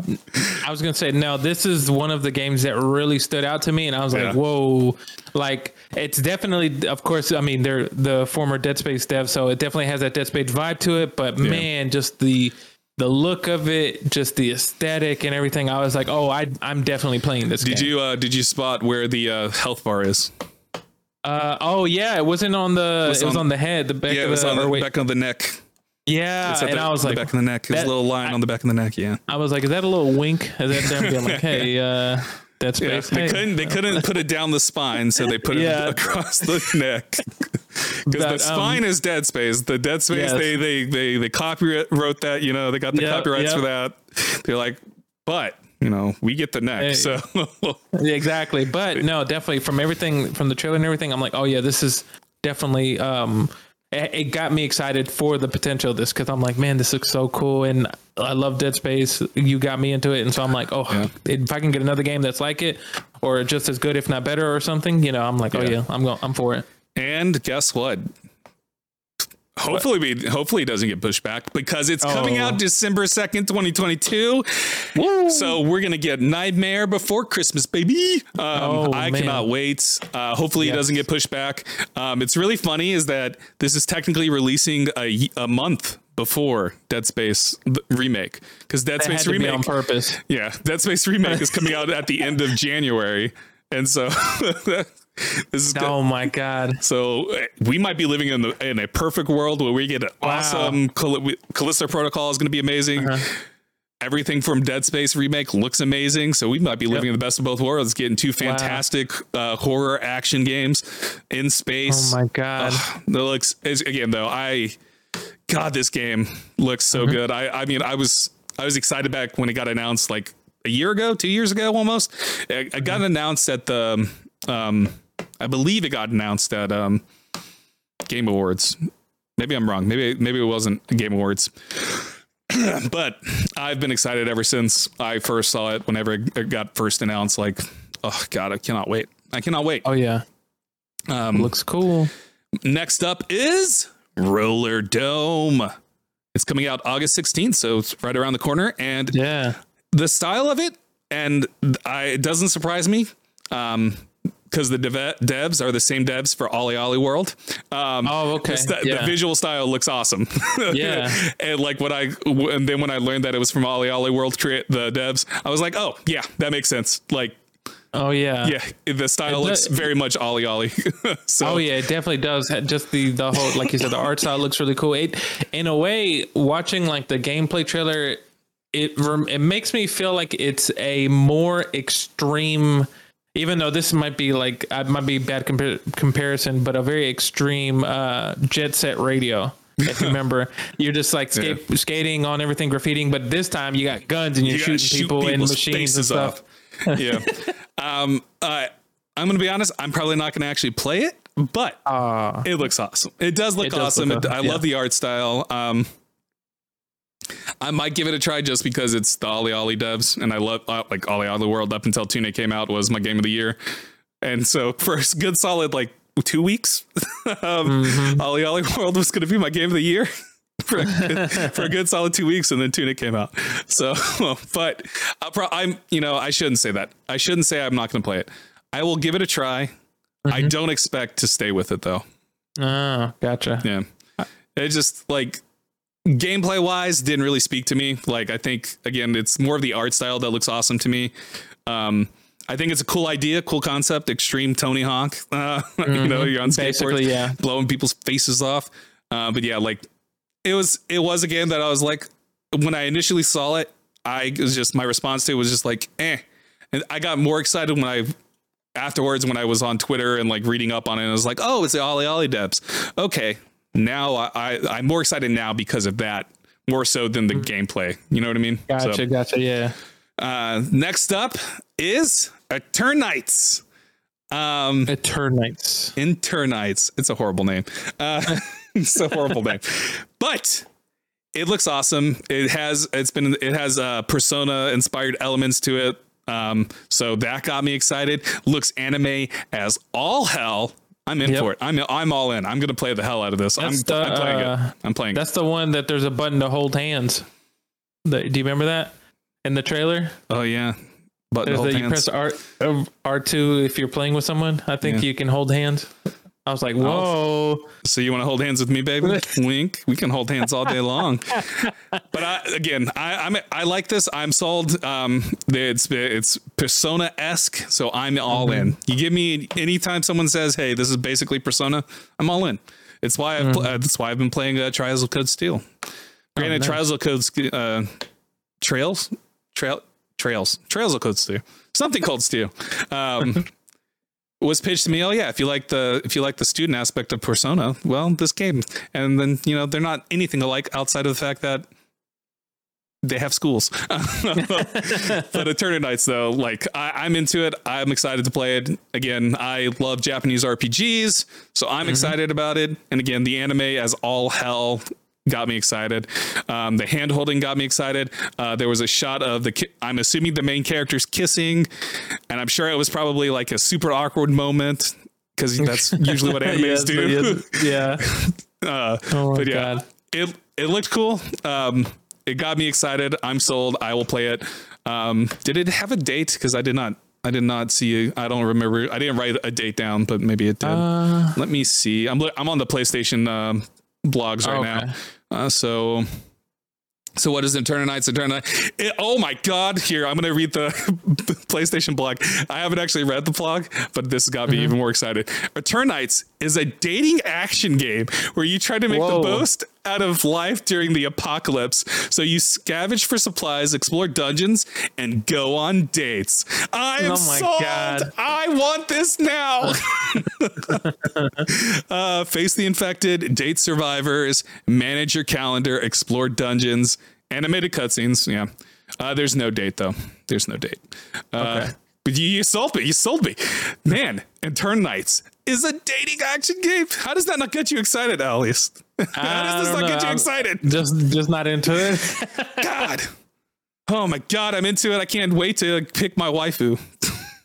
I was gonna say no. This is one of the games that really stood out to me, and I was Yeah. like, "Whoa!" Like it's definitely, of course. I mean, they're the former Dead Space dev, so it definitely has that Dead Space vibe to it. But man, just the the look of it, just the aesthetic and everything. I was like, "Oh, I I'm definitely playing this." Did game. you uh, did you spot where the uh, health bar is? Uh, oh yeah, it wasn't on the. was it was on- on the head, the back Yeah, it of was the. on the wait, back of the neck. yeah, and the, I was like, back of the neck. There's a little line on the back of the neck. Yeah. I was like, is that a little wink? Is that them being like, *laughs* hey, uh, Dead Yeah, Space. they couldn't. They couldn't put it down the spine, so they put Yeah. it across the *laughs* neck. Because the um, spine is Dead Space. The Dead Space. Yes. They they they they copyright wrote that. You know, they got the Yep, copyrights yep. for that. They're like, but you know, we get the neck. So *laughs* exactly. But no, definitely from everything from the trailer and everything, I'm like, oh yeah, this is definitely. um It, it got me excited for the potential of this because I'm like, man, this looks so cool, and I love Dead Space. You got me into it, and so I'm like, oh, if I can get another game that's like it or just as good, if not better, or something, you know, I'm like, oh Yeah. yeah, I'm going, I'm for it. And guess what? Hopefully, we hopefully it doesn't get pushed back because it's coming Oh. out December second, twenty twenty two. So we're gonna get Nightmare before Christmas, baby. Um, Oh, I man. cannot wait. Uh, hopefully, it doesn't get pushed back. Um, it's really funny is that this is technically releasing a month before Dead Space remake because Dead That Space remake on purpose. yeah, Dead Space remake is coming out at the end of January, and so *laughs* this is good. Oh my god. So uh, we might be living in the in a perfect world where we get an Wow. awesome Call- Callisto Protocol is going to be amazing. Uh-huh. Everything from Dead Space remake looks amazing. So we might be living in the best of both worlds, getting two fantastic uh, horror action games in space. Oh my god. Ugh, that looks again though. I God, this game looks so Mm-hmm. good. I I mean, I was I was excited back when it got announced like a year ago, two years ago almost. It, it got Mm-hmm. announced at the um I believe it got announced at um Game Awards. Maybe I'm wrong. Maybe maybe it wasn't Game Awards. *clears throat* but I've been excited ever since I first saw it. Whenever it got first announced, like, oh god, I cannot wait! I cannot wait. Oh yeah. Um, Looks cool. Next up is Rollerdrome. It's coming out August 16th, so it's right around the corner. And Yeah. the style of it, and I, it doesn't surprise me. Um, because the dev- devs are the same devs for OlliOlli World. Um, Oh, okay. The, st- Yeah. the visual style looks awesome. *laughs* Yeah. and like when I, and then when I learned that it was from OlliOlli World, crea- the devs, I was like, oh yeah, that makes sense. Like, Oh yeah. yeah, the style looks very much OlliOlli. *laughs* so Oh yeah, it definitely does. Just the the whole, like you said, the art style looks really cool. It, in a way, watching like the gameplay trailer, it it makes me feel like it's a more extreme. Even though this might be like, I might be bad compar- comparison, but a very extreme uh, jet set radio. If you *laughs* remember, you're just like skate, skating on everything, graffitiing, but this time you got guns and you're You shooting shoot people and machines and stuff. off. yeah. *laughs* Um, uh, I'm going to be honest. I'm probably not going to actually play it, but Uh, it looks awesome. It does look It does awesome. look It- I yeah. love the art style. Um, I might give it a try just because it's the OlliOlli devs, and I love uh, like OlliOlli World up until Tunic came out was my game of the year, and so *laughs* for a good solid like two weeks, *laughs* um, Mm-hmm. OlliOlli World was going to be my game of the year. *laughs* for, a good, for a good solid two weeks, and then Tunic came out. So, but pro- I'm, you know, I shouldn't say that. I shouldn't say I'm not going to play it. I will give it a try. Mm-hmm. I don't expect to stay with it though. oh, gotcha. Yeah. It just like gameplay wise didn't really speak to me. Like I think again, it's more of the art style that looks awesome to me. Um I think it's a cool idea, cool concept, extreme Tony Hawk. *laughs* Uh, you know, you're on skateboards, Basically, yeah. blowing people's faces off. Uh, but yeah, like it was it was a game that I was like when I initially saw it, I was just my response to it was just like, eh. And I got more excited when I afterwards when I was on Twitter and like reading up on it, and I was like, oh, it's the OlliOlli devs. Okay, now I, I I'm more excited now because of that, more so than the gameplay. You know what I mean? Gotcha, So, gotcha. Yeah. uh, next up is Eternights. Um, Eternights. Internites. It's a horrible name. Uh, *laughs* it's a horrible name, but it looks awesome. It has it's been it has uh, persona inspired elements to it. Um, so that got me excited. Looks anime as all hell. I'm in Yep. for it. I'm I'm all in. I'm gonna play the hell out of this. I'm, the, I'm playing uh, it. I'm playing. it. That's the one that there's a button to hold hands. The, do you remember that in the trailer? Oh yeah. But There's hold that you press R R two if you're playing with someone. I think Yeah. you can hold hands. I was like, whoa. So you want to hold hands with me, baby? *laughs* Wink. We can hold hands all day long. *laughs* but I, again, I, I'm I like this. I'm sold. Um, it's it's Persona esque, so I'm all in. You give me anytime someone says, "Hey, this is basically Persona," I'm all in. It's why I've pl- uh, that's why I've been playing uh, Trials of Code Steel. Granted, nice. Trials of Code uh, Trails Trail Trails, Trails of Cold Steel, something Cold Steel. Um, *laughs* was pitched to me. Oh yeah, if you like the if you like the student aspect of Persona, well, this game. And then you know they're not anything alike outside of the fact that they have schools. *laughs* but Eternights, though, like I, am into it. I'm excited to play it. Again, I love Japanese RPGs, so I'm mm-hmm. excited about it. And again, the anime as all hell got me excited. Um, the hand holding got me excited. Uh, there was a shot of the, ki- I'm assuming the main characters kissing, and I'm sure it was probably like a super awkward moment because that's *laughs* usually what animes yes, do. *laughs* yeah. uh, oh but yeah, God. it it looked cool. Um, it got me excited. I'm sold. I will play it. Um, did it have a date? Because I did not. I did not see. I don't remember. I didn't write a date down, but maybe it did. Uh, Let me see. I'm I'm on the PlayStation um, blogs right okay. now. Uh, so so what is Eternights? Eternights. It, oh my God! Here I'm going to read *laughs* the PlayStation blog. I haven't actually read the blog, but this got me mm-hmm. even more excited. Eternights is a dating action game where you try to make Whoa. the most out of life during the apocalypse. So you scavenge for supplies, explore dungeons, and go on dates. I am oh sold. God. I want this now. *laughs* uh, face the infected, date survivors, manage your calendar, explore dungeons, animated cutscenes. Yeah. Uh, there's no date though. There's no date. Uh, okay. But you, you sold me. You sold me, man. Eternights is a dating action game. How does that not get you excited, Alice? *laughs* How does this not know. get you excited? Just, just not into it. *laughs* God. Oh my God, I'm into it. I can't wait to pick my waifu.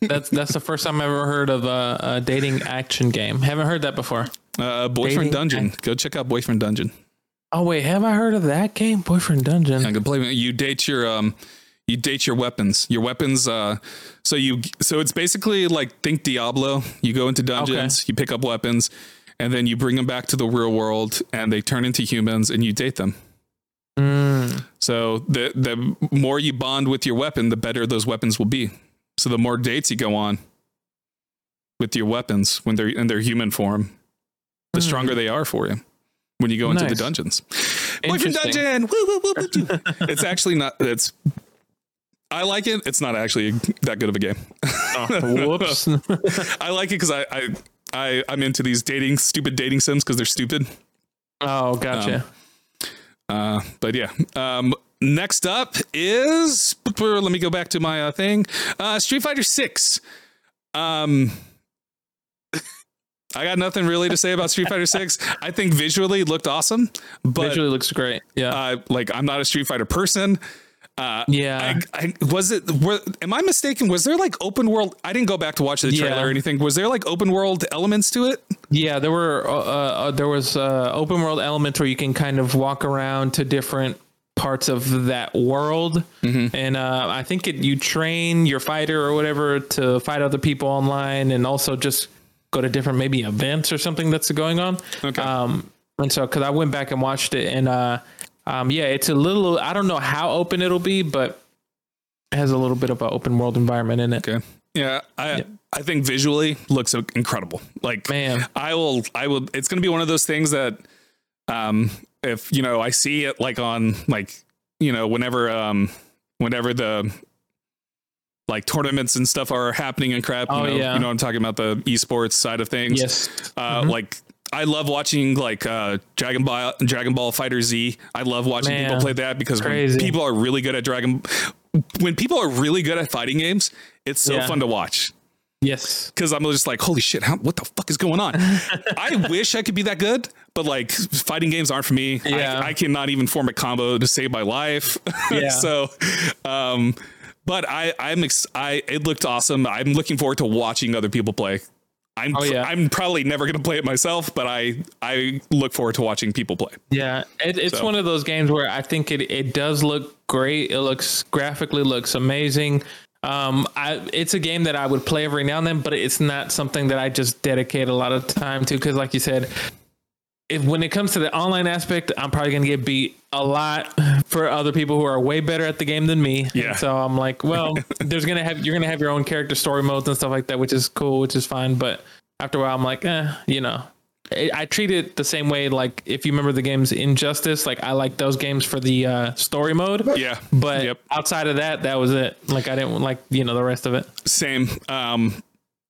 *laughs* that's that's the first time I've ever heard of a, a dating action game. Haven't heard that before. Uh, Boyfriend dating Dungeon. Act- Go check out Boyfriend Dungeon. Oh wait, have I heard of that game, Boyfriend Dungeon? I can play. You date your um, you date your weapons. Your weapons. Uh, so you so it's basically like think Diablo. You go into dungeons, okay. you pick up weapons, and then you bring them back to the real world, and they turn into humans, and you date them. Mm. So the the more you bond with your weapon, the better those weapons will be. So the more dates you go on with your weapons when they're in their human form, the mm. stronger they are for you when you go nice. into the dungeons. Boyfriend dungeon. Woo, woo, woo, *laughs* it's actually not. It's I like it. It's not actually that good of a game. Oh, whoops. *laughs* I like it because I, I I I'm into these dating stupid dating sims because they're stupid. Oh, gotcha. Um, uh, but yeah. Um, next up is let me go back to my uh, thing. Uh, Street Fighter Six. Um. I got nothing really to say about Street Fighter Six. I think visually it looked awesome, but visually looks great. Yeah, uh, like I'm not a Street Fighter person. Uh, yeah. I, I, was it? Were, am I mistaken? Was there like open world? I didn't go back to watch the trailer yeah. or anything. Was there like open world elements to it? Yeah, there were. Uh, uh, there was uh, open world elements where you can kind of walk around to different parts of that world, mm-hmm. and uh, I think it, you train your fighter or whatever to fight other people online, and also just go to different maybe events or something that's going on. Okay. Um, and so, because I went back and watched it, and uh, um, yeah, it's a little. I don't know how open it'll be, but it has a little bit of an open world environment in it. Okay. Yeah, I yeah. I think visually looks incredible. Like, man, I will. I will. It's going to be one of those things that, um, if you know, I see it like on like you know whenever um whenever the like tournaments and stuff are happening and crap. You oh, know, yeah. you know I'm talking about the esports side of things. Yes. Uh, mm-hmm. Like I love watching like uh, Dragon Ball Dragon Ball FighterZ. I love watching Man, people play that because people are really good at Dragon when people are really good at fighting games, it's so yeah. fun to watch. Yes. Because I'm just like, holy shit, how, what the fuck is going on? *laughs* I wish I could be that good, but like fighting games aren't for me. Yeah. I, I cannot even form a combo to save my life. *laughs* Yeah. so, um, but I, I'm, ex- I, it looked awesome. I'm looking forward to watching other people play I'm oh, yeah. I'm probably never going to play it myself, but I I look forward to watching people play. Yeah, it, it's so. one of those games where I think it it does look great. It looks graphically looks amazing. Um, I it's a game that I would play every now and then, but it's not something that I just dedicate a lot of time to because, like you said, if when it comes to the online aspect, I'm probably gonna get beat a lot for other people who are way better at the game than me. Yeah. so I'm like, well, *laughs* there's gonna have you're gonna have your own character story modes and stuff like that, which is cool, which is fine. But after a while, I'm like, eh, you know, I, I treat it the same way. Like if you remember the games Injustice, like I like those games for the uh, story mode. Yeah. But Yep. outside of that, that was it. Like I didn't like you know the rest of it. Same. Um,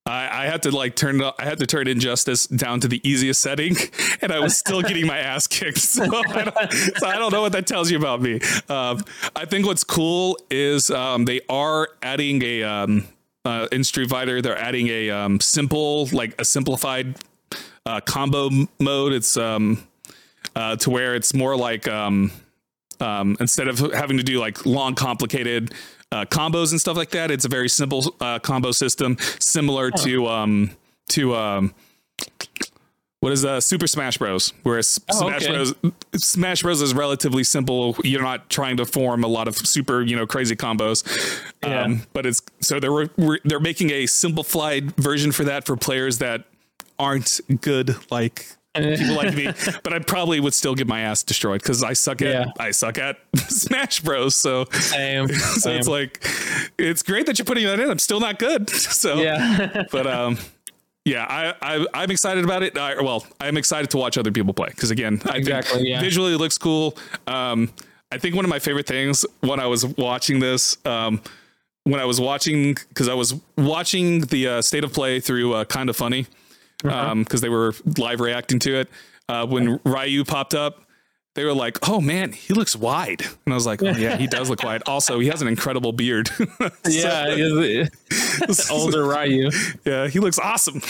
I, I had to like turn it. I had to turn Injustice down to the easiest setting, *laughs* and I was still getting my ass kicked. *laughs* So I, don't, so I don't know what that tells you about me. Um, I think what's cool is um, they are adding a um, uh, in Street Fighter. They're adding a um, simple, like a simplified uh, combo mode. It's um, uh, to where it's more like um, um, instead of having to do like long, complicated uh, combos and stuff like that, it's a very simple uh, combo system, similar to um, to um, what is uh, Super Smash Bros. Whereas Oh, Smash okay. Bros. Smash Bros. is relatively simple. You're not trying to form a lot of super, you know, crazy combos. Yeah. Um, but it's so they're re- they're making a simplified version for that for players that aren't good like people like me. But I probably would still get my ass destroyed because I suck at Yeah. I suck at *laughs* Smash Bros. So Same. *laughs* so same. it's like it's great that you're putting that in. I'm still not good. *laughs* So yeah. but um yeah, I, I I'm excited about it. I, well, I'm excited to watch other people play because again, I Exactly, think yeah. visually it looks cool. Um, I think one of my favorite things when I was watching this, um, when I was watching because I was watching the uh, state of play through uh, kind of funny because they were live reacting to it. Uh, when Ryu popped up, they were like, "Oh man, he looks wide," and I was like, "Oh yeah, he does look wide." Also, he has an incredible beard. *laughs* yeah. it's- *laughs* older Ryu. yeah, he looks awesome.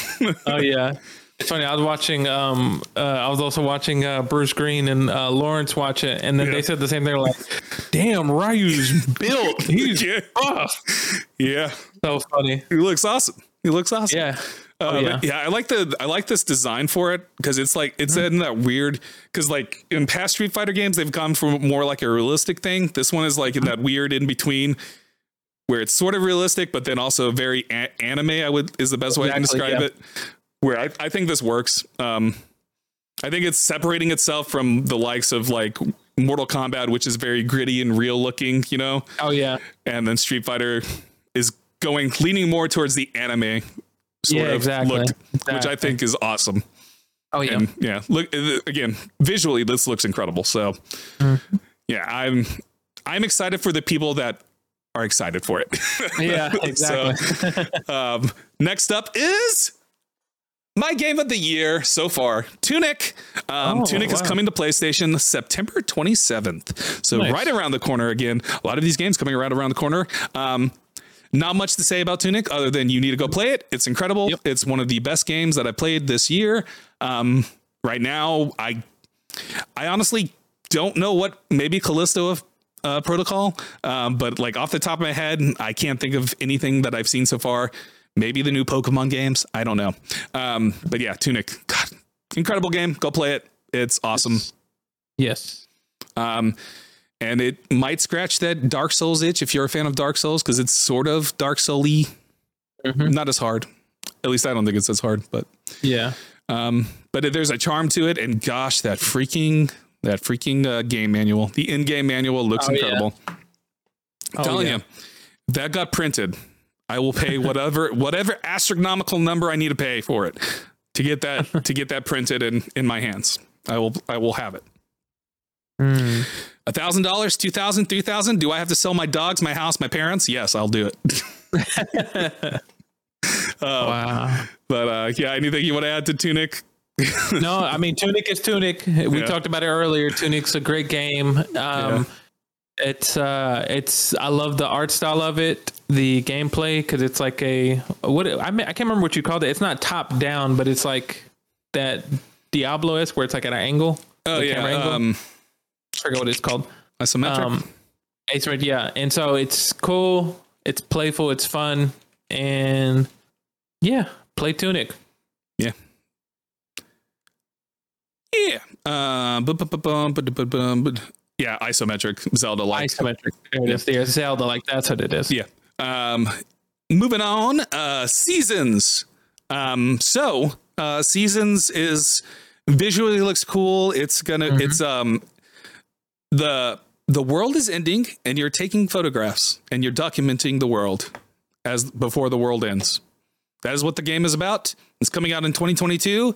Oh yeah. It's funny. I was watching. Um, uh, I was also watching uh, Bruce Greene and uh, Lawrence watch it, and then Yeah. they said the same thing. They're like, "Damn, Ryu's built. *laughs* He's yeah, buff." yeah, So funny. he looks awesome. He looks awesome. Yeah. Uh, Oh, yeah. yeah. I like the I like this design for it because it's like it's in that weird because like in past Street Fighter games they've gone for more like a realistic thing. This one is like in that weird in between where it's sort of realistic but then also very a- anime. I would is the best way I can describe yeah. it. Where I, I think this works. Um, I think it's separating itself from the likes of like Mortal Kombat, which is very gritty and real looking, you know, Oh yeah. and then Street Fighter is going leaning more towards the anime sort Yeah, of exactly. look, which I think is awesome. Oh yeah. And yeah, look uh, again, visually this looks incredible. So Mm-hmm. yeah, I'm I'm excited for the people that are excited for it. *laughs* yeah. Exactly. *laughs* um, next up is my game of the year so far, Tunic. Um, Oh, Tunic is coming to PlayStation September 27th. So Nice. right around the corner again. A lot of these games coming around around the corner. Um, not much to say about Tunic other than you need to go play it. It's incredible. Yep. It's one of the best games that I played this year. Um, right now, I I honestly don't know what maybe Callisto uh, Protocol, um, but like off the top of my head, I can't think of anything that I've seen so far. Maybe the new Pokemon games. I don't know. Um, but yeah, Tunic, God, incredible game. Go play it. It's awesome. yes. Um, and it might scratch that Dark Souls itch if you're a fan of Dark Souls because it's sort of Dark Soul-y. Mhm. Not as hard. At least I don't think it's as hard, but Yeah. um, but it- there's a charm to it, and gosh, that freaking that freaking uh, game manual, the in-game manual looks Oh, yeah. incredible. Oh, telling yeah. you, that got printed. I will pay whatever whatever astronomical number I need to pay for it to get that *laughs* to get that printed in in my hands. I will I will have it. Mm. A thousand dollars, two thousand, three thousand. Do I have to sell my dogs, my house, my parents? Yes, I'll do it. *laughs* Wow. But uh, yeah, anything you want to add to Tunic? *laughs* no, I mean Tunic is Tunic. We Yeah. talked about it earlier. Tunic's a great game. Um, It's uh, it's I love the art style of it, the gameplay because it's like a what I mean, I can't remember what you called it. It's not top down, but it's like that Diablo is where it's like at an angle. Oh yeah, angle. um, forget what it's called. isometric. Um, asymmetric, yeah. And so it's cool. It's playful. It's fun, and yeah, play Tunic. yeah. Uh, bum, bu- yeah, isometric Zelda like. Isometric. There it is. There's Zelda. Like that's what it is. Yeah. Um, moving on, uh, seasons. Um, so uh, seasons is visually looks cool. It's gonna. It's um, the the world is ending, and you're taking photographs and you're documenting the world as before the world ends. That is what the game is about. It's coming out in 2022.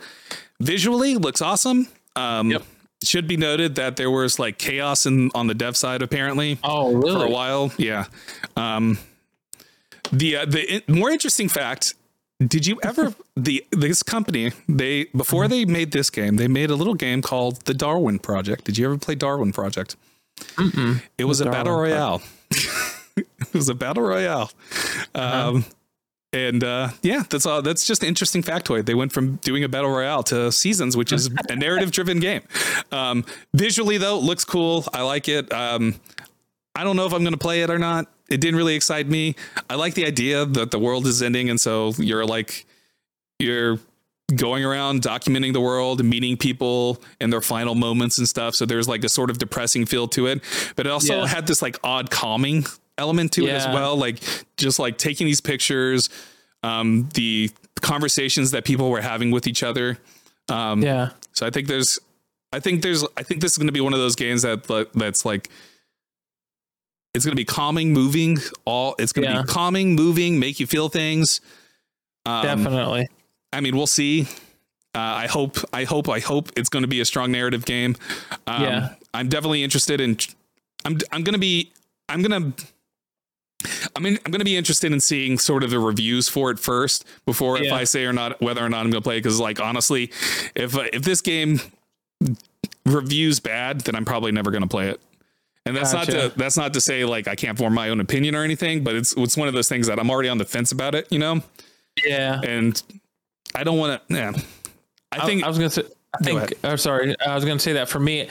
Visually, looks awesome. Um, Yep. Should be noted that there was like chaos in on the dev side apparently Oh, really? for a while. Yeah. Um, the uh, the in- more interesting fact. Did you ever the this company they before they made this game they made a little game called the Darwin Project. Did you ever play Darwin Project? It was a battle royale. *laughs* it was a battle royale. Uh-huh. Um, and uh, yeah, that's all. That's just an interesting factoid. They went from doing a battle royale to seasons, which is a narrative-driven game. Um, visually, though, it looks cool. I like it. Um, I don't know if I'm going to play it or not. It didn't really excite me. I like the idea that the world is ending, and so you're like you're going around documenting the world meeting people in their final moments and stuff. So there's like a sort of depressing feel to it, but it also Yeah. had this like odd calming element to it as well. Like just like taking these pictures, um, the conversations that people were having with each other. Um, Yeah. so I think there's, I think there's, I think this is going to be one of those games that that's like, it's going to be calming, moving. All it's going to Yeah. be calming, moving, make you feel things. Um, Definitely. I mean, we'll see. Uh, I hope, I hope, I hope it's going to be a strong narrative game. Um, Yeah. I'm definitely interested in. I'm, I'm going to be, I'm going to. I mean, I'm going to be interested in seeing sort of the reviews for it first before if I say or not whether or not I'm going to play. Because, like, honestly, if uh, if this game reviews bad, then I'm probably never going to play it. And that's not to that's not to say like I can't form my own opinion or anything, but it's it's one of those things that I'm already on the fence about it, you know. Yeah. And I don't want to. Yeah, I think I, was gonna say. I Go think. Oh, sorry. I was gonna say that for me.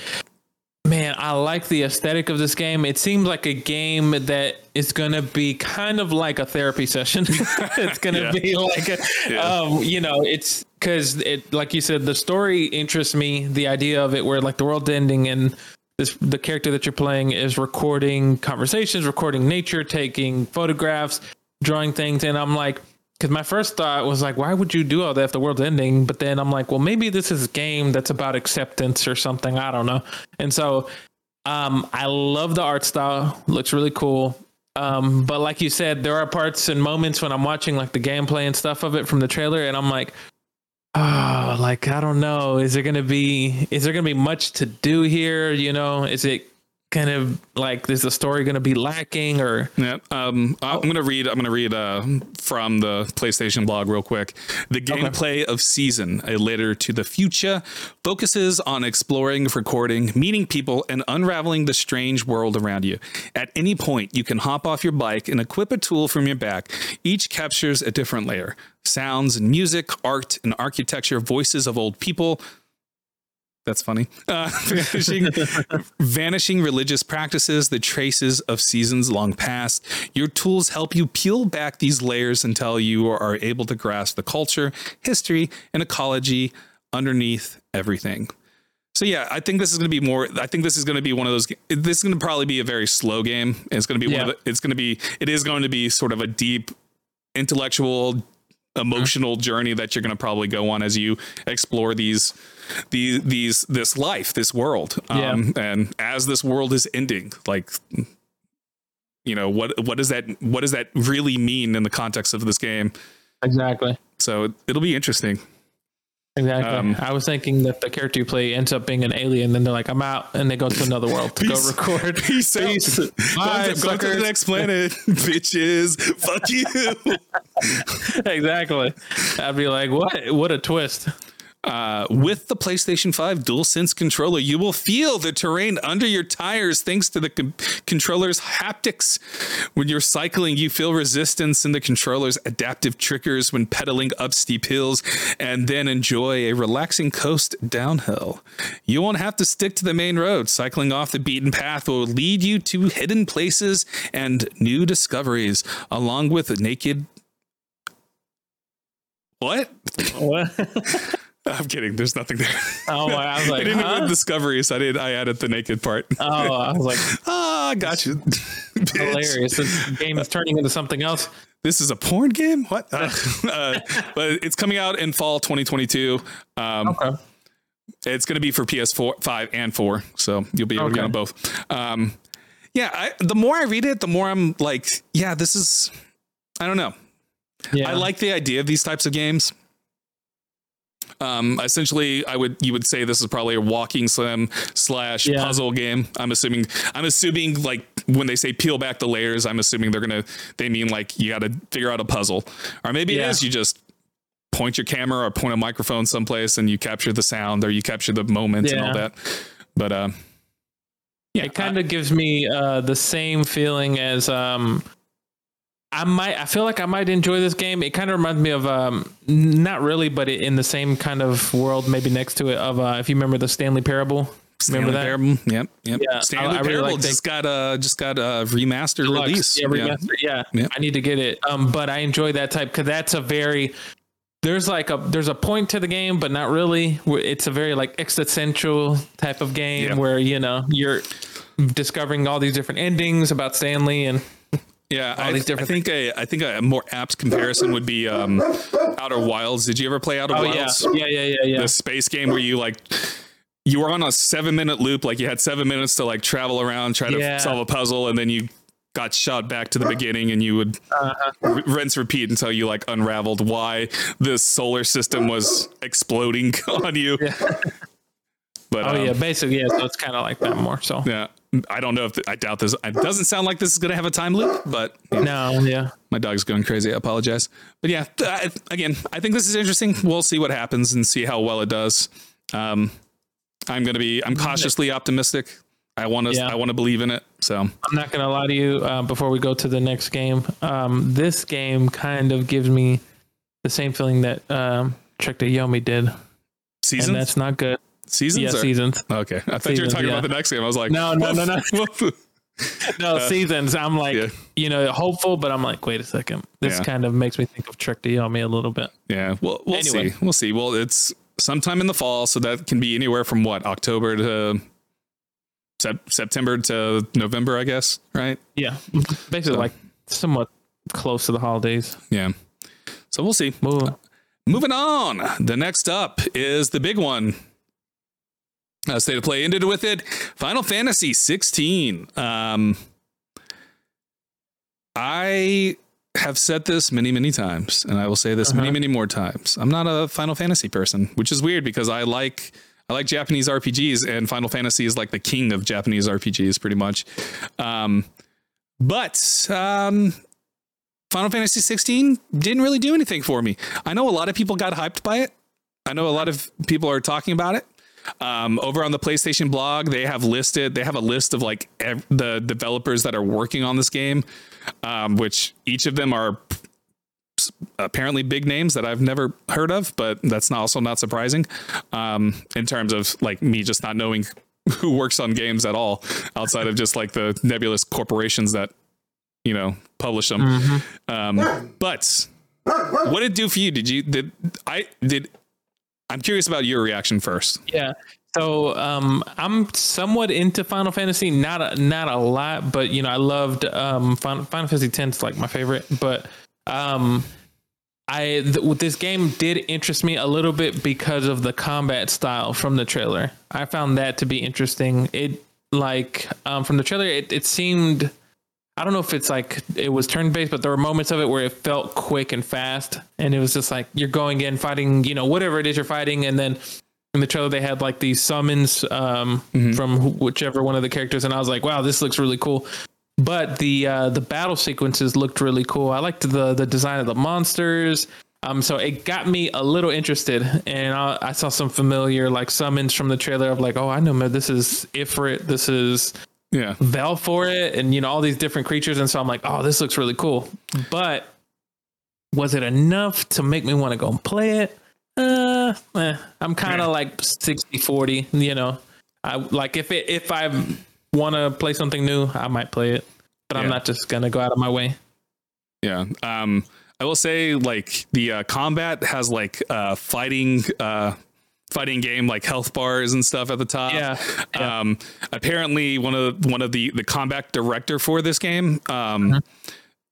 Man, I like the aesthetic of this game. It seems like a game that is gonna be kind of like a therapy session. *laughs* it's gonna *laughs* Yeah. be like, a, Yeah. um, you know, it's because it, like you said, the story interests me. The idea of it, where like the world's ending and this the character that you're playing is recording conversations, recording nature, taking photographs, drawing things, and I'm like, because my first thought was like, why would you do all that if the world's ending? But then I'm like, well, maybe this is a game that's about acceptance or something. I don't know. And so, um, I love the art style. Looks really cool. Um, but like you said, there are parts and moments when I'm watching like the gameplay and stuff of it from the trailer, and I'm like, oh, like I don't know. Is there gonna be is there gonna be much to do here? You know, is it kind of like is the story gonna be lacking or Yeah. Um, I'm gonna read. I'm gonna read uh, from the PlayStation blog real quick. The gameplay of Season, a letter to the future, focuses on exploring, recording, meeting people, and unraveling the strange world around you. At any point, you can hop off your bike and equip a tool from your back. Each captures a different layer: sounds and music, art and architecture, voices of old people. That's funny. Uh, *laughs* vanishing, vanishing religious practices, the traces of seasons long past. Your tools help you peel back these layers until you are able to grasp the culture, history, and ecology underneath everything. So yeah, I think this is going to be more. I think this is going to be one of those. This is going to probably be a very slow game. It's going to be one of the. It's going to be. It is going to be sort of a deep, intellectual, emotional journey that you're going to probably go on as you explore these, these, these, this life, this world. Um, And as this world is ending, like, you know, what what does that what does that really mean in the context of this game? exactly? So it'll be interesting. Exactly. Um, I was thinking that the character you play ends up being an alien, then they're like, "I'm out," and they go to another world to *laughs* Peace. go record. Peace. Peace. Go Bye, to, to the next planet, *laughs* bitches. Fuck you. *laughs* exactly. I'd be like, "What? What a twist!" Uh, with the PlayStation 5 DualSense controller, you will feel the terrain under your tires thanks to the con- controller's haptics. When you're cycling, you feel resistance in the controller's adaptive triggers when pedaling up steep hills, and then enjoy a relaxing coast downhill. You won't have to stick to the main road. Cycling off the beaten path will lead you to hidden places and new discoveries, along with naked. What? What? *laughs* *laughs* I'm kidding. There's nothing there. Oh, I was *laughs* I like, didn't huh? with discovery, so I did. I added the naked part. Oh, I was like, *laughs* Ah, got you. Hilarious. This game is turning into something else. This is a porn game. What? Uh, uh, but it's coming out in fall 2022. Um, Okay. It's going to be for PS4, five, and four, so you'll be able to get Okay. on both. Um, yeah. I, the more I read it, the more I'm like, yeah, this is. I don't know. Yeah. I like the idea of these types of games. Um, essentially, I would you would say this is probably a walking sim slash Yeah. puzzle game. I'm assuming. I'm assuming like when they say peel back the layers, I'm assuming they're gonna they mean like you got to figure out a puzzle, or maybe Yeah. it is you just point your camera or point a microphone someplace and you capture the sound or you capture the moments and all that. But uh, yeah, it kind of gives me uh, the same feeling as um, I might. I feel like I might enjoy this game. It kind of reminds me of um, not really, but it, in the same kind of world, maybe next to it. Of uh, if you remember the Stanley Parable. Stanley remember that? Parable. Yep, yep. Yeah, Stanley I- I really Parable like just got a just got a remastered Deluxe. release. Yeah, remaster. Yeah. Yeah. I need to get it. Um, but I enjoy that type because that's a very there's like a there's a point to the game, but not really. It's a very like existential type of game Yeah. where you know you're discovering all these different endings about Stanley and Yeah, I, these I think a I think a more apt comparison would be um, Outer Wilds. Did you ever play Outer oh Wilds? yeah yeah yeah yeah The space game where you like you were on a seven minute loop, like you had seven minutes to like travel around, try to Yeah. solve a puzzle, and then you got shot back to the beginning, and you would Uh-huh. r- rinse repeat until you like unraveled why the solar system was exploding *laughs* on you. But oh um, yeah basically yeah so it's kind of like that more so yeah. I don't know if I doubt this. It doesn't sound like this is going to have a time loop, but no yeah my dog's going crazy. I apologize. But yeah, I, again, I think this is interesting. We'll see what happens and see how well it does. Um, I'm going to be, I'm cautiously optimistic. I want to, Yeah. I want to believe in it. So I'm not gonna lie to you. Uh, before we go to the next game, um, this game kind of gives me the same feeling that um, Trek to Yomi did, and that's not good. Seasons, Yeah, or- seasons. okay. I thought you were talking yeah. about the next game. I was like, No, no, no, no. *laughs* no. No seasons. I'm like, yeah. you know, hopeful, but I'm like, wait a second. This Yeah. kind of makes me think of Trek to Yomi a little bit. yeah. Well, we'll Anyway. see. We'll see. Well, it's sometime in the fall, so that can be anywhere from what October to sep- September to November, I guess. Right? Yeah, basically So- like somewhat close to the holidays. Yeah. So we'll see. Moving on. The next up is the big one. Uh, State of Play ended with it. Final Fantasy 16. Um, I have said this many, many times, and I will say this many, Uh-huh. many more times. I'm not a Final Fantasy person, which is weird because I like I like Japanese RPGs, and Final Fantasy is like the king of Japanese RPGs, pretty much. Um, but um, Final Fantasy 16 didn't really do anything for me. I know a lot of people got hyped by it. I know a lot of people are talking about it. Um, over on the PlayStation blog, they have listed, they have a list of like ev- the developers that are working on this game, um, which each of them are p- apparently big names that I've never heard of, but that's not also not surprising um, in terms of like me just not knowing *laughs* who works on games at all outside of just like the nebulous corporations that you know publish them. Um, but what did it do for you? Did you did I did? I'm curious about your reaction first. Yeah. So um, I'm somewhat into Final Fantasy, not a, not a lot, but you know I loved um, Final, Final Fantasy X is like my favorite. But um, I th- this game did interest me a little bit because of the combat style from the trailer. I found that to be interesting. It like um, from the trailer, it, it seemed. I don't know if it's like it was turn based, but there were moments of it where it felt quick and fast, and it was just like you're going in fighting, you know, whatever it is you're fighting, and then in the trailer they had like these summons um, from wh- whichever one of the characters, and I was like, wow, this looks really cool. But the uh, the battle sequences looked really cool. I liked the the design of the monsters. Um, so it got me a little interested, and I, I saw some familiar like summons from the trailer of like, oh, I know, man, this is Ifrit, this is Yeah, Valefor, and you know all these different creatures, and so I'm like, oh, this looks really cool. But was it enough to make me want to go and play it? Uh, eh, I'm kind of like 60 40, you know. I like if it if I want to play something new, I might play it, but I'm not just gonna go out of my way. yeah. Um, I will say like the uh, combat has like uh, fighting. Uh, fighting game like health bars and stuff at the top Yeah, yeah. um apparently one of one of the the combat director for this game um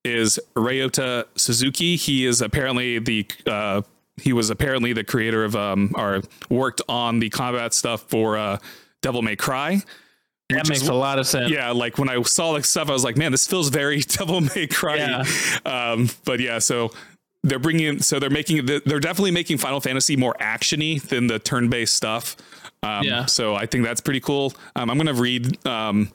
is Ryota Suzuki he is apparently the uh he was apparently the creator of um or worked on the combat stuff for uh Devil May Cry That makes is- a lot of sense. yeah, like when I saw the stuff, I was like, man, this feels very *laughs* Devil May Cry. Yeah. Um, but yeah, so they're bringing so they're making they're definitely making Final Fantasy more actiony than the turn-based stuff. Um, Yeah. So I think that's pretty cool. Um, I'm gonna read um,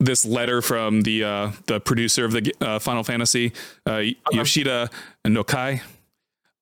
this letter from the uh, the producer of the uh, Final Fantasy, uh, Yoshida Naoki.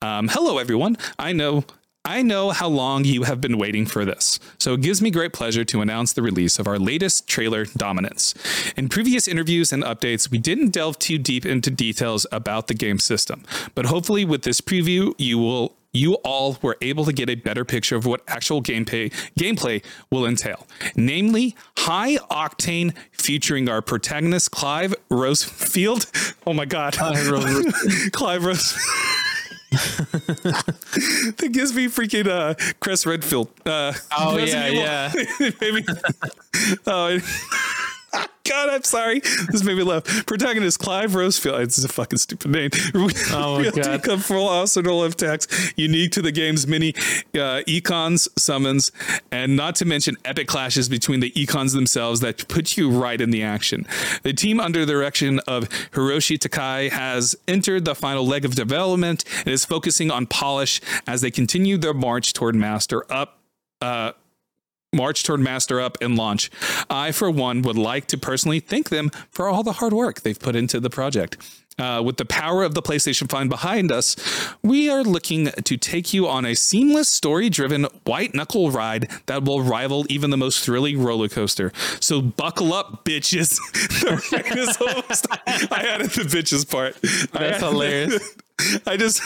Um, hello, everyone. I know. I know how long you have been waiting for this, so it gives me great pleasure to announce the release of our latest trailer, Dominance. In previous interviews and updates, we didn't delve too deep into details about the game system, but hopefully, with this preview, you will you all were able to get a better picture of what actual gameplay gameplay will entail, namely high octane featuring our protagonist Clive Rosfield. *laughs* Oh my God, Clive *laughs* Rose. *laughs* *laughs* that gives me freaking uh, Chris Redfield. Uh, Oh, *laughs* yeah, Evil. *laughs* Maybe. oh, God, I'm sorry. This made me laugh. Protagonist Clive Rosfield. It's a fucking stupid name. *laughs* Oh, my God. up full arsenal of text unique to the game's many uh, Eikons, summons, and not to mention epic clashes between the Eikons themselves that put you right in the action. The team under the direction of Hiroshi Takai has entered the final leg of development and is focusing on polish as they continue their march toward master up. Uh, march toward master up and launch. I, for one, would like to personally thank them for all the hard work they've put into the project. Uh, with the power of the PlayStation 5 behind us, we are looking to take you on a seamless, story driven, white knuckle ride that will rival even the most thrilling roller coaster. So buckle up, bitches. *laughs* I added the bitches part. That's hilarious. *laughs* I just.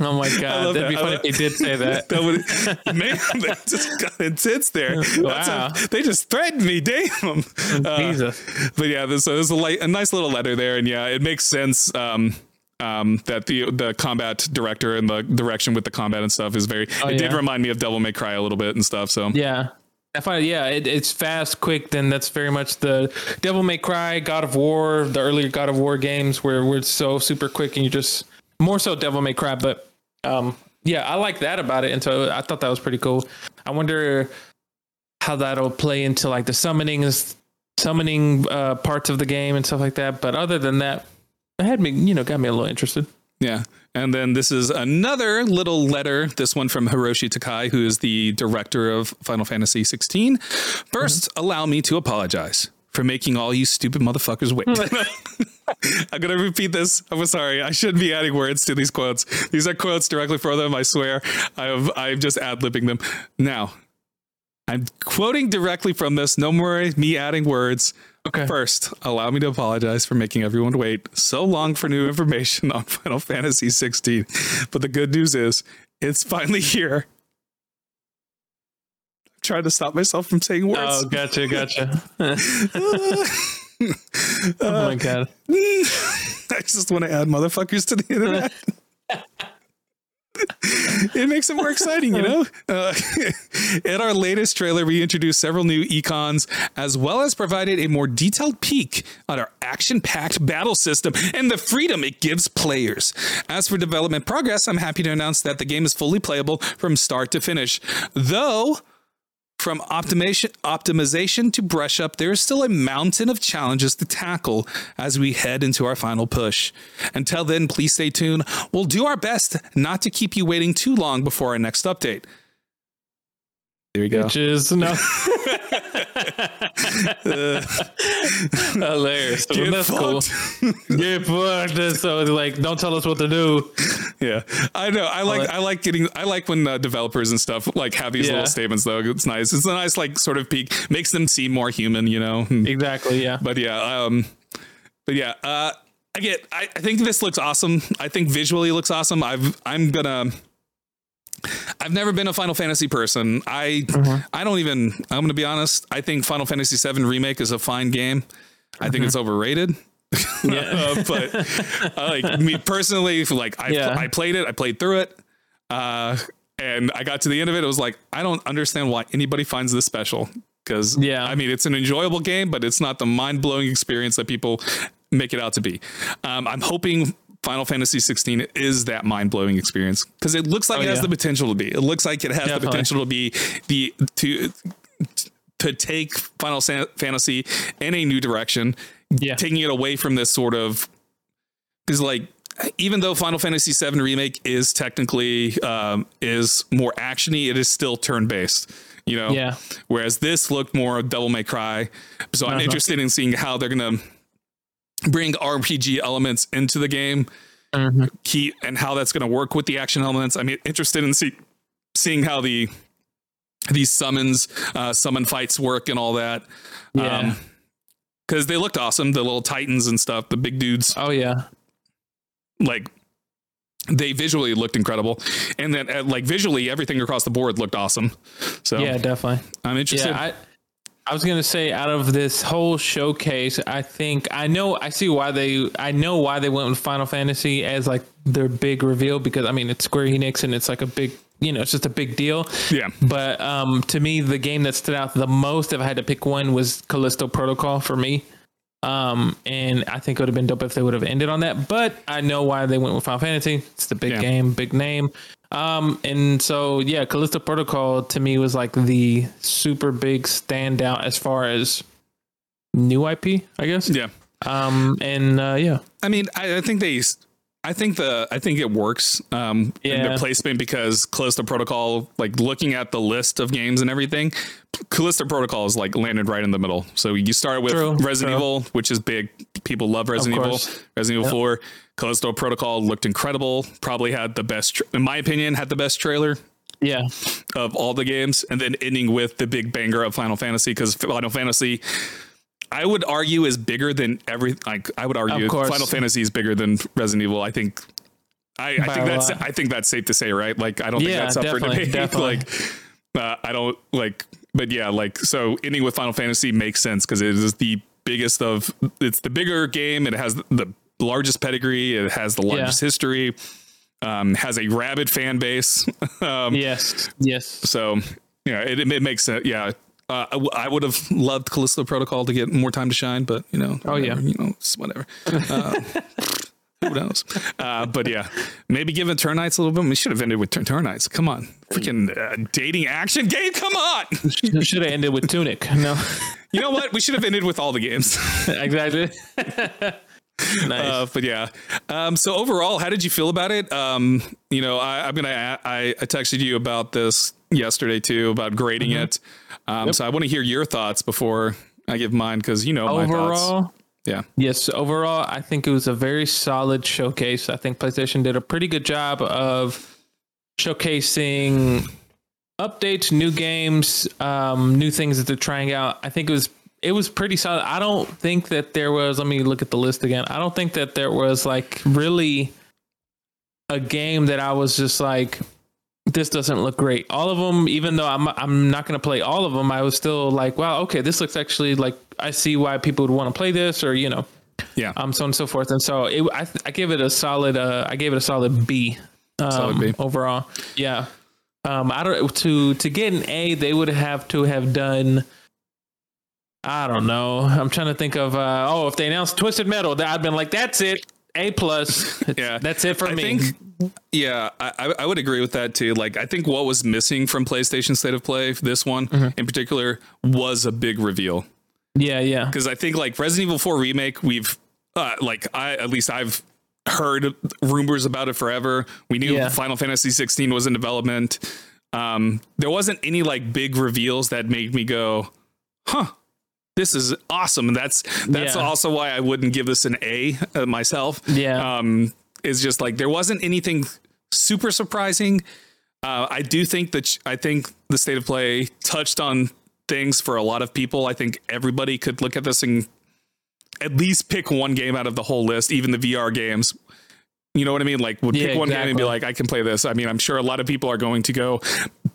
Oh my *laughs* love god, that'd be that. I funny if they did say *laughs* that. That would *laughs* man, that just got intense there. Wow. a- they just threatened me. Damn. Uh, Jesus. but yeah, this, so there's a, light, a nice little letter there, and yeah, it makes sense. Um, um, that the the combat director and the direction with the combat and stuff is very. it did remind me of Devil May Cry a little bit and stuff. So Yeah. I find yeah, it, it's fast, quick. Then that's very much the Devil May Cry, God of War, the earlier God of War games where we're so super quick and you just more so Devil May Cry. But um, yeah, I like that about it, and so I thought that was pretty cool. I wonder how that'll play into like the summoning summoning uh, parts of the game and stuff like that. But other than that, it had me, you know, got me a little interested. Yeah. And then this is another little letter, this one from Hiroshi Takai, who is the director of Final Fantasy 16. 1st allow me to apologize for making all you stupid motherfuckers wait. *laughs* *laughs* I'm to repeat this. I'm sorry. I shouldn't be adding words to these quotes. These are quotes directly from them. I swear. I'm, I'm just ad libbing them. Now, I'm quoting directly from this. No more me adding words. Okay. First, allow me to apologize for making everyone wait so long for new information on *laughs* Final Fantasy 16. But the good news is, it's finally here. Trying to stop myself from saying words. Oh, gotcha, gotcha. *laughs* oh my god. *laughs* I just want to add motherfuckers to the internet. *laughs* it makes it more exciting, you know? Uh, in our latest trailer, we introduced several new Eikons, as well as provided a more detailed peek on our action packed battle system and the freedom it gives players. As for development progress, I'm happy to announce that the game is fully playable from start to finish. Though, from optimization, optimization to brush up, there is still a mountain of challenges to tackle as we head into our final push. Until then, please stay tuned. We'll do our best not to keep you waiting too long before our next update. There you go. *laughs* no. *laughs* Hilarious. Get That's cool. fucked. *laughs* Get fucked. So like, don't tell us what to do. yeah, I know. I like. I like getting. I like when uh, developers and stuff like have these Yeah. little statements. Though it's nice. It's a nice like sort of peak. Makes them seem more human. You know. *laughs* Exactly. Yeah. but yeah um but yeah uh i get I, I think this looks awesome i think visually looks awesome i've i'm gonna I've never been a Final Fantasy person. I I don't even. I'm going to be honest. I think Final Fantasy VII remake is a fine game. I think it's overrated. *laughs* Yeah. Uh, but uh, like me personally, like I Yeah. I played it. I played through it. Uh, and I got to the end of it. It was like I don't understand why anybody finds this special. Because Yeah. I mean, it's an enjoyable game, but it's not the mind blowing experience that people make it out to be. Um, I'm hoping Final Fantasy 16 is that mind blowing experience because it looks like it has Oh, yeah. the potential to be. It looks like it has the potential to be the to to take Final Fantasy in a new direction, Yeah. taking it away from this sort of because like even though Final Fantasy VII remake is technically um, is more actiony, it is still turn based. You know, Yeah. Whereas this looked more Devil May Cry, so I'm Uh-huh. interested in seeing how they're gonna bring RPG elements into the game, Mhm. key and how that's gonna work with the action elements. I'm interested in see, seeing how the these summons, uh, summon fights work and all that. Yeah. because they looked awesome, the little titans and stuff, the big dudes oh yeah. like they visually looked incredible and then uh, like visually everything across the board looked awesome so Yeah, definitely. i'm interested Yeah, I I was gonna say out of this whole showcase, I think I know I see why they I know why they went with Final Fantasy as like their big reveal because I mean it's Square Enix and it's like a big you know it's just a big deal. yeah But um, to me, the game that stood out the most, if I had to pick one, was Callisto Protocol for me. Um, and I think it would have been dope if they would have ended on that. But I know why they went with Final Fantasy. It's the big Yeah. game, big name. Um, and so yeah, Callisto Protocol to me was like the super big standout as far as new IP, I guess. yeah. Um, and uh, yeah, i mean I, I think they i think the i think it works um in Yeah. the placement because callisto protocol like looking at the list of games and everything callisto protocol is like landed right in the middle. So you start with True, resident true. evil which is big. People love resident evil resident evil 4 callisto protocol looked incredible probably had the best in my opinion had the best trailer yeah, of all the games, and then ending with the big banger of Final Fantasy because Final Fantasy, I would argue, is bigger than every. Like I would argue, Final Fantasy is bigger than Resident Evil. I think. I, I think that's lot. I think that's safe to say, right? Like I don't think Yeah, that's up for debate. *laughs* definitely. like uh, I don't like, but yeah, like so ending with Final Fantasy makes sense because it is the biggest of. It's the bigger game. It has the largest pedigree. It has the largest history. Um, has a rabid fan base. *laughs* um, yes, yes. so yeah, it, it makes sense. Yeah. Uh, I, w- I would have loved Callisto Protocol to get more time to shine, but you know, Oh, yeah. you know, whatever. Uh, *laughs* who knows? Uh, but yeah, maybe give it Eternights a little bit. We should have ended with Turn, Eternights. Come on, freaking uh, dating action game. Come on. *laughs* We should have ended with Tunic. No, You know what? We should have ended with all the games. exactly. *laughs* nice. Uh, but yeah. Um, so overall, how did you feel about it? Um, you know, I, I'm gonna. I, I texted you about this yesterday too about grading Mm-hmm. it. Um, So I want to hear your thoughts before I give mine because you know my thoughts. overall, Yeah. yes, overall, I think it was a very solid showcase. I think PlayStation did a pretty good job of showcasing updates, new games, um, new things that they're trying out. I think it was it was pretty solid. I don't think that there was. Let me look at the list again. I don't think that there was like really a game that I was just like, this doesn't look great. All of them, even though I'm I'm not going to play all of them, I was still like, wow, okay, this looks actually like I see why people would want to play this, or you know, Yeah. um, so on and so forth. And so it, I I give it a solid uh I gave it a solid B, um, Solid B. overall. Yeah. Um, I don't to to get an A, they would have to have done. I don't know. I'm trying to think of. Uh, oh, if they announced Twisted Metal, that I'd been like, that's it, A plus. *laughs* Yeah. that's it for I me. think, yeah, I, I- I would agree with that too. Like, I think what was missing from PlayStation State of Play, this one Mm-hmm. in particular, was a big reveal. yeah, yeah, Because I think like Resident Evil 4 remake, we've uh, like I at least I've heard rumors about it forever. We knew Yeah. Final Fantasy 16 was in development. Um, there wasn't any like big reveals that made me go, "Huh, this is awesome." And that's that's Yeah. also why I wouldn't give this an A uh, myself. yeah. Um, it's just like there wasn't anything super surprising. Uh, I do think that sh- I think the state of play touched on things for a lot of people. I think everybody could look at this and at least pick one game out of the whole list, even the VR games. You know what I mean? Like would Yeah, pick one game and be like, I can play this. I mean, I'm sure a lot of people are going to go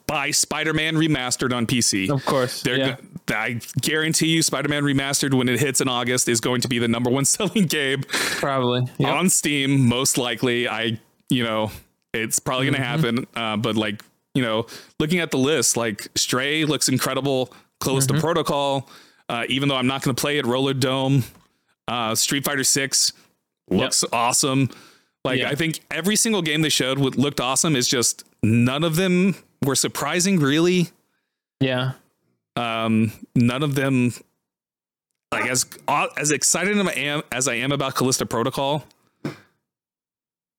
buy Spider-Man remastered on PC. of course. They're yeah. go- I guarantee you, Spider-Man Remastered when it hits in August is going to be the number one *laughs* selling game Probably. Yep. on Steam, most likely. I, you know, it's probably going to happen. Uh, but like, you know, looking at the list, like Stray looks incredible. Callisto Protocol, uh, even though I'm not going to play it, Rollerdrome, uh, Street Fighter Six looks awesome. Like Yeah. I think every single game they showed looked awesome. It's just none of them were surprising, really. yeah. Um, none of them, like as as excited as I am as I am about Callisto Protocol,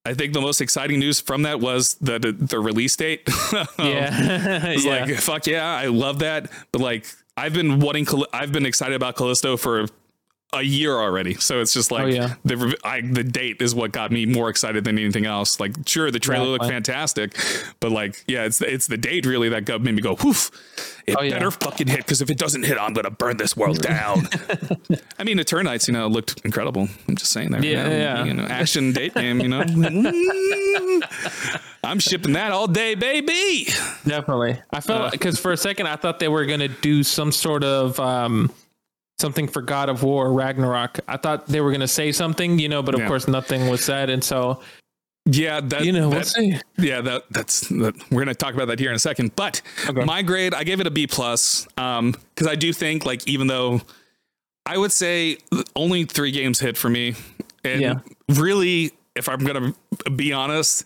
I think the most exciting news from that was the the, the release date. *laughs* Yeah, *laughs* It's yeah. like fuck yeah, I love that. But like I've been wanting, I've been excited about Callisto for a year already. So it's just like Oh, yeah. the I, the date is what got me more excited than anything else. Like sure, the trailer looked Exactly. fantastic, but like yeah, it's it's the date really that got made me go whoof. It Oh, yeah. better fucking hit because if it doesn't hit, I'm gonna burn this world down. *laughs* I mean, Eternights, you know, looked incredible. I'm just saying that. Yeah, you know, yeah. You know, action date game. You know, *laughs* I'm shipping that all day, baby. Definitely. I Uh, felt because for a second I thought they were gonna do some sort of um something for God of War Ragnarok. I thought they were gonna say something, you know, but of Yeah. course nothing was said, and so Yeah, that you know we'll see. Yeah, that that's that, we're gonna talk about that here in a second. But Okay. my grade, I gave it a B plus, um, because I do think like even though I would say only three games hit for me, and Yeah. really, if I'm gonna be honest,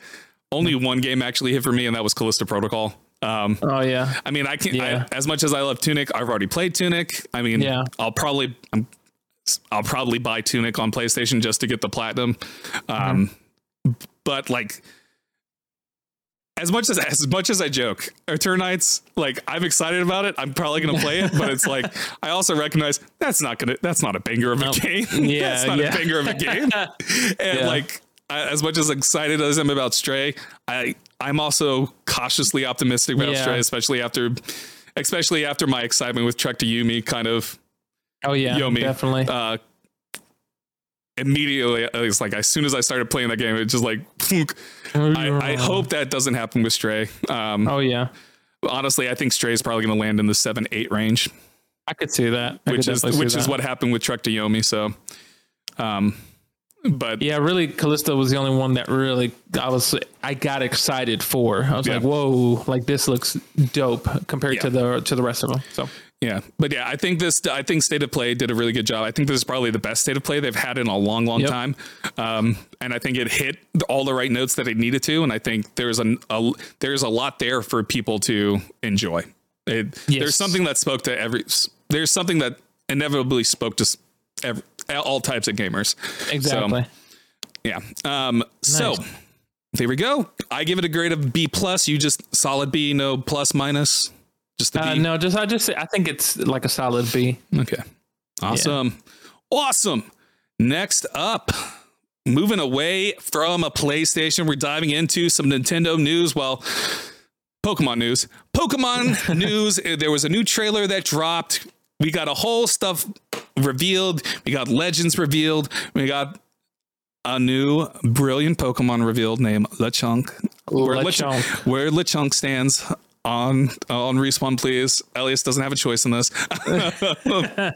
only one game actually hit for me, and that was Callisto Protocol. Um, Oh yeah, I mean, I can Yeah. I, as much as I love Tunic, I've already played Tunic. I mean, Yeah. I'll probably I'm, I'll probably buy Tunic on PlayStation just to get the platinum. Um, but like as much as as much as I joke, Eternights, like I'm excited about it. I'm probably gonna play it, but it's like *laughs* I also recognize that's not gonna that's not a banger of a game. *laughs* Yeah, that's not yeah. a banger of a game. *laughs* and Yeah. like I, as much as excited as I'm about Stray, I I'm also cautiously optimistic about Yeah. Stray, especially after especially after my excitement with Trek to Yumi kind of oh yeah, Yomi. definitely. uh immediately it's like as soon as I started playing that game, it's just like I, I *laughs* hope that doesn't happen with Stray. Um Oh yeah, honestly, I think Stray is probably gonna land in the seven, eight range, I could see that. I which is which is that. what happened with Trek to Yomi. So um but Yeah, really, Callisto was the only one that really I was I got excited for. I was Yeah. like, "Whoa! Like this looks dope compared Yeah. to the to the rest of them." So Yeah, but yeah, I think this. I think State of Play did a really good job. I think this is probably the best State of Play they've had in a long, long Yep. time. Um, and I think it hit all the right notes that it needed to. And I think there's an, a there's a lot there for people to enjoy. It, Yes. There's something that spoke to every. There's something that inevitably spoke to s- ev all types of gamers. exactly. Yeah. Um, So there we go. I give it a grade of B plus. You just solid B, no plus minus. Just. Uh, no, just I just I think it's like a solid B. Okay. Awesome. Awesome. Next up, moving away from a PlayStation, we're diving into some Nintendo news. Well, Pokemon news. Pokemon *laughs* news. There was a new trailer that dropped. We got a whole stuff revealed. We got legends revealed. We got a new brilliant Pokemon revealed named Lechonk. Where Lechonk. where Lechonk stands on on respawn, please. Elias doesn't have a choice in this. *laughs* uh,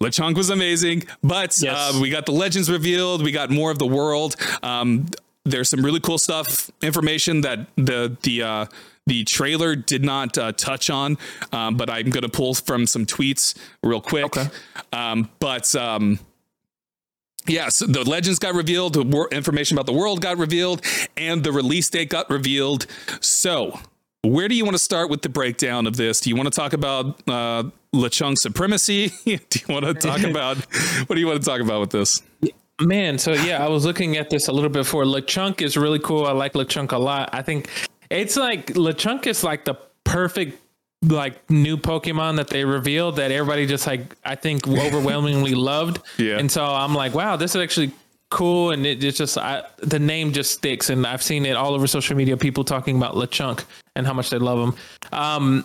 Lechonk was amazing, but Yes. uh, we got the legends revealed. We got more of the world. Um, there's some really cool stuff, information that the the uh, the trailer did not uh, touch on, um, but I'm going to pull from some tweets real quick. Okay. Um, but um, Yes, the legends got revealed, the wor- information about the world got revealed, and the release date got revealed. So, where do you want to start with the breakdown of this? Do you want to talk about uh, Lechonk supremacy? *laughs* do you want to talk *laughs* about what do you want to talk about with this? Man, so yeah, I was looking at this a little bit before. Lechonk is really cool. I like Lechonk a lot. I think it's like Lechonk is like the perfect like new Pokemon that they revealed that everybody just like I think *laughs* overwhelmingly loved. Yeah. And so I'm like, wow, this is actually cool and it, it's just I, the name just sticks and I've seen it all over social media people talking about Lechonk and how much they love him. Um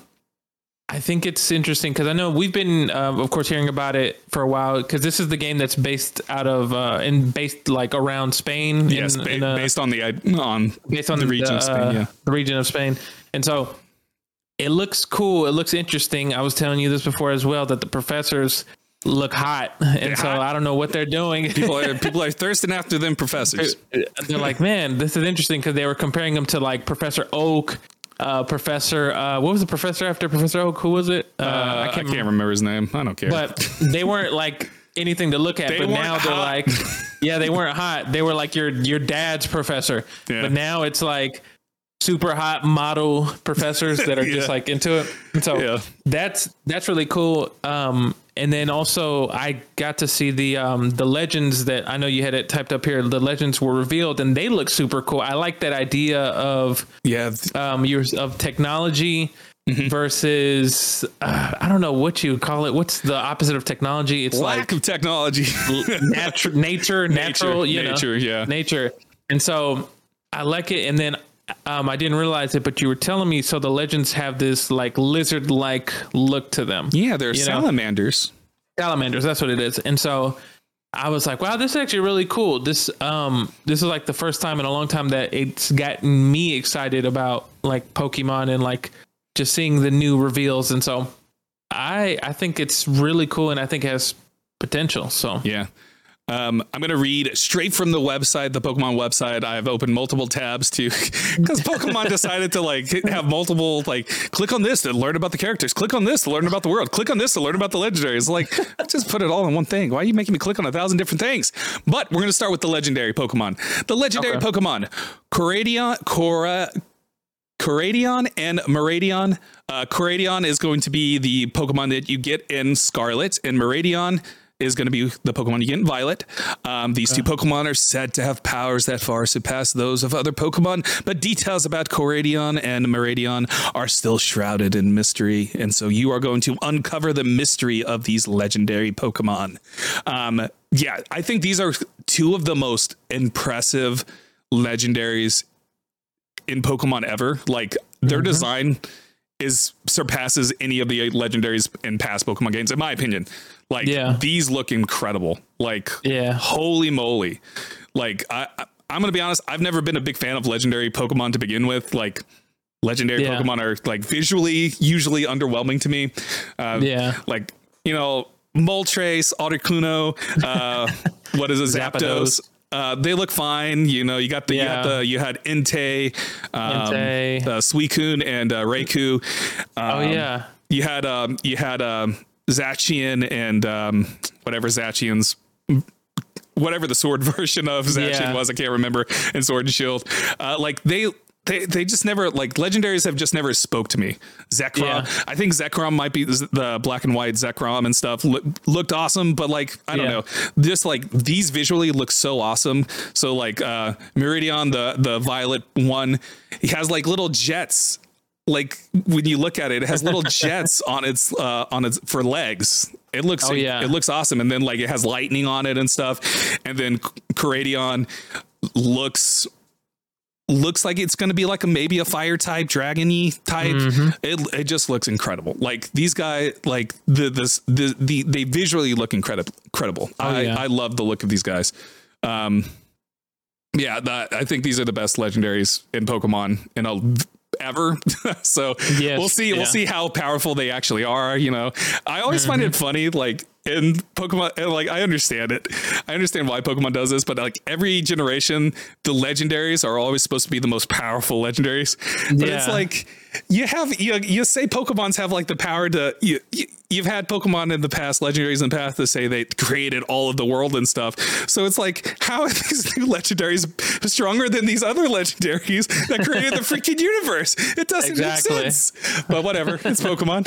I think it's interesting because I know we've been, uh, of course, hearing about it for a while. Because this is the game that's based out of uh, and based like around Spain. Yes, in, ba- in, uh, based on the on based on the region of Spain. uh, Yeah, the region of Spain. And so it looks cool. It looks interesting. I was telling you this before as well that the professors look hot, and so hot. I don't know what they're doing. people are *laughs* people are thirsting after them professors. they're like, man, this is interesting because they were comparing them to like Professor Oak. Uh, professor, uh, what was the professor after Professor Oak? Who was it? Uh, Uh, I can't remember his name. I don't care. but they weren't like anything to look at. They but now they're like, yeah, they weren't hot. They were like your your dad's professor. Yeah. But now it's like super hot model professors that are *laughs* just like into it. And so Yeah. that's that's really cool. Um, and then also I got to see the um, the legends that I know you had it typed up here. The legends were revealed and they look super cool. I like that idea of Yeah, um, yours of technology Mm-hmm. versus uh, I don't know what you call it. What's the opposite of technology? It's lack like of technology. *laughs* natu- nature, natural, you know, nature, yeah. nature. And so I like it. And then um, I didn't realize it, but you were telling me so the legends have this like lizard like look to them. yeah, they're You know? salamanders. Salamanders, that's what it is. And so I was like, wow, this is actually really cool. This um this is like the first time in a long time that it's gotten me excited about like Pokemon and like just seeing the new reveals. And so I I think it's really cool and I think it has potential. So Yeah. Um, I'm going to read straight from the website, the Pokemon website. I've opened multiple tabs to *laughs* because Pokemon decided to like have multiple like click on this to learn about the characters, click on this to learn about the world, click on this to learn about the legendaries. Like just put it all in one thing. Why are you making me click on a thousand different things? But we're going to start with the legendary Pokemon. The legendary Okay. Pokemon, Koraidon, Cora, Koraidon and Miraidon. Uh, Koraidon is going to be the Pokemon that you get in Scarlet, and Miraidon is going to be the Pokemon you get in Violet. Um, these two Pokemon are said to have powers that far surpass those of other Pokemon, but details about Koraidon and Miraidon are still shrouded in mystery. And so you are going to uncover the mystery of these legendary Pokemon. Um, yeah, I think these are two of the most impressive legendaries in Pokemon ever. Like their design is surpasses any of the legendaries in past Pokemon games, in my opinion. Like Yeah. these look incredible. Like Yeah. holy moly. Like I, I I'm gonna be honest, I've never been a big fan of legendary Pokemon to begin with. Like legendary Yeah. Pokemon are like visually usually underwhelming to me. Uh, Yeah. Like, you know, Moltres, Articuno, uh, *laughs* what is it, Zapdos. Zapdos. Uh, they look fine. You know, you got the, you, Yeah. got the you had Entei, um, Entei. uh, Suicune, and uh, Raikou. oh Um, yeah. you had um, you had um, Zacian and um, whatever Zacian's whatever the sword *laughs* version of Zacian Yeah. was, I can't remember, in Sword and Shield. Uh, like they. They, they just never like legendaries have just never spoke to me. Zekrom, Yeah. I think Zekrom might be the the black and white Zekrom and stuff look, looked awesome, but like I don't Yeah. know, just like these visually look so awesome. So like uh Miraidon, the the violet one, he has like little jets like when you look at it, it has little *laughs* jets on its uh, on its for legs. It looks Oh, yeah. it looks awesome, and then like it has lightning on it and stuff. And then Koraidon looks looks like it's going to be like a maybe a fire type dragony type Mm-hmm. it, it just looks incredible like these guys like the this the, the they visually look incredible incredible I, Oh, yeah. I love the look of these guys um yeah that, i think these are the best legendaries in pokemon in a ever *laughs* so Yes, we'll see yeah. we'll see how powerful they actually are you know i always find Mm-hmm. it funny like in pokemon and, like i understand it i understand why pokemon does this but like every generation the legendaries are always supposed to be the most powerful legendaries but it's like you have you, you say pokemons have like the power to you, you you've had pokemon in the past legendaries in the past to say they created all of the world and stuff so it's like how are *laughs* these new legendaries stronger than these other legendaries that created the freaking universe it doesn't Exactly. make sense but whatever it's pokemon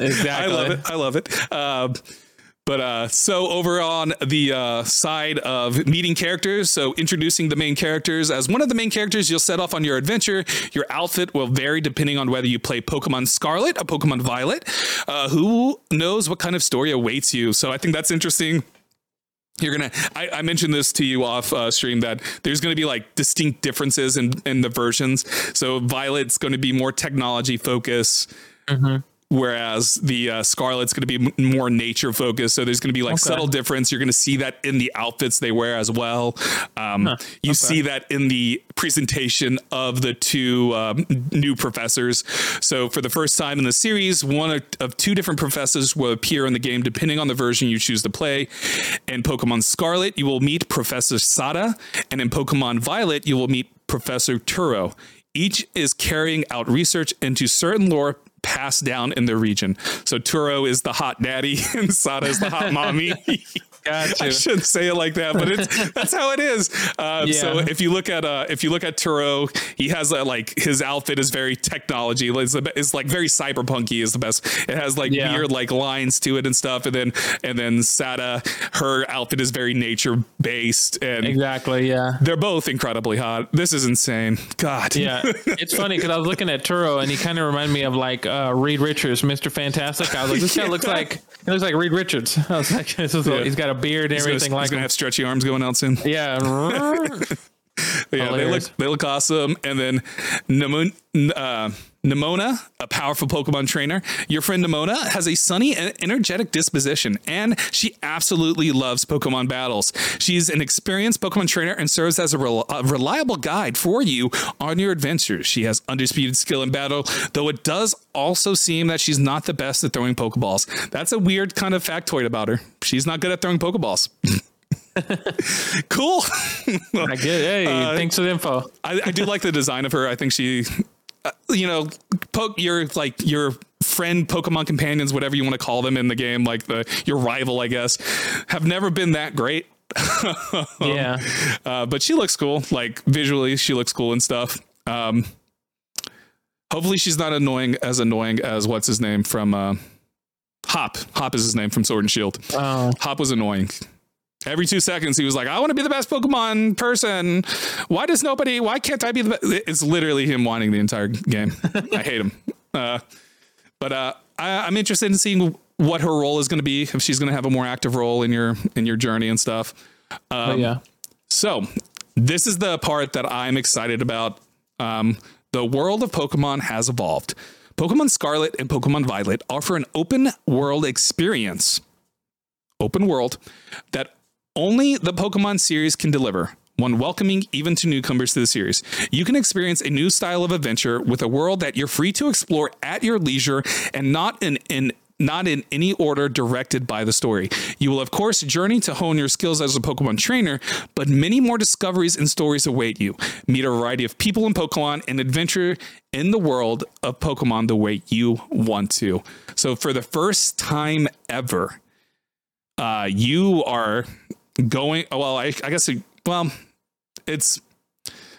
Exactly. *laughs* I love it. I love it. Um, but uh, so over on the uh, side of meeting characters, so introducing the main characters as one of the main characters, you'll set off on your adventure. Your outfit will vary depending on whether you play Pokemon Scarlet or Pokemon Violet. Uh, who knows what kind of story awaits you? So I think that's interesting you're gonna I, I mentioned this to you off uh, stream that there's gonna be like distinct differences in in the versions so violet's gonna be more technology focused whereas the uh, scarlet's gonna be m- more nature focused. So there's gonna be like subtle difference. You're gonna see that in the outfits they wear as well. Um, you see that in the presentation of the two um, new professors. So for the first time in the series one of- of two different professors will appear in the game depending on the version you choose to play. In Pokemon Scarlet, you will meet Professor Sada, and in Pokemon Violet, you will meet Professor Turo. Each is carrying out research into certain lore passed down in the region. So Turo is the hot daddy, *laughs* and Sada is the hot mommy. *laughs* Got *laughs* I shouldn't say it like that, but it's *laughs* that's how it is. Um, So if you look at uh, if you look at Turo, he has a, like his outfit is very technology. It's, the it's like very cyberpunky is the best. It has like Yeah. weird like lines to it and stuff. And then and then Sada, her outfit is very nature based, and Exactly. Yeah. they're both incredibly hot. This is insane. God. Yeah, *laughs* it's funny because I was looking at Turo and he kind of reminded me of like uh, Reed Richards, Mr. Fantastic. I was like, this guy looks like he looks like Reed Richards. I was like, this is Yeah. he's got a beard and He's gonna, everything he's like gonna him. have stretchy arms going out soon. Yeah. *laughs* yeah, they look they look awesome. And then Nemon, uh, Nemona, a powerful Pokemon trainer. Your friend Nemona has a sunny and energetic disposition, and she absolutely loves Pokemon battles. She's an experienced Pokemon trainer and serves as a, rel- a reliable guide for you on your adventures. She has undisputed skill in battle, though it does also seem that she's not the best at throwing Pokeballs. That's a weird kind of factoid about her. She's not good at throwing Pokeballs. *laughs* cool. *laughs* I get. Hey, Uh, thanks for the info. I, I do like the design of her. I think she, uh, you know, poke your like your friend Pokemon companions, whatever you want to call them in the game, like the your rival, I guess, have never been that great. *laughs* Yeah. Uh, but she looks cool. Like visually, she looks cool and stuff. Um, hopefully, she's not annoying as annoying as what's his name from uh, Hop. Hop is his name from Sword and Shield. Oh. Hop was annoying. Every two seconds, he was like, "I want to be the best Pokemon person. Why does nobody? Why can't I be the best?" It's literally him whining the entire game. I hate him. Uh, but uh, I, I'm interested in seeing what her role is going to be. If she's going to have a more active role in your in your journey and stuff. Um, yeah. So, this is the part that I'm excited about. Um, the world of Pokemon has evolved. Pokemon Scarlet and Pokemon Violet offer an open world experience, open world, that only the Pokemon series can deliver. One welcoming even to newcomers to the series. You can experience a new style of adventure with a world that you're free to explore at your leisure and not in, in not in any order directed by the story. You will, of course, journey to hone your skills as a Pokemon trainer, but many more discoveries and stories await you. Meet a variety of people in Pokemon and adventure in the world of Pokemon the way you want to. So, for the first time ever, uh, you are going. Well, I, I guess, well, it's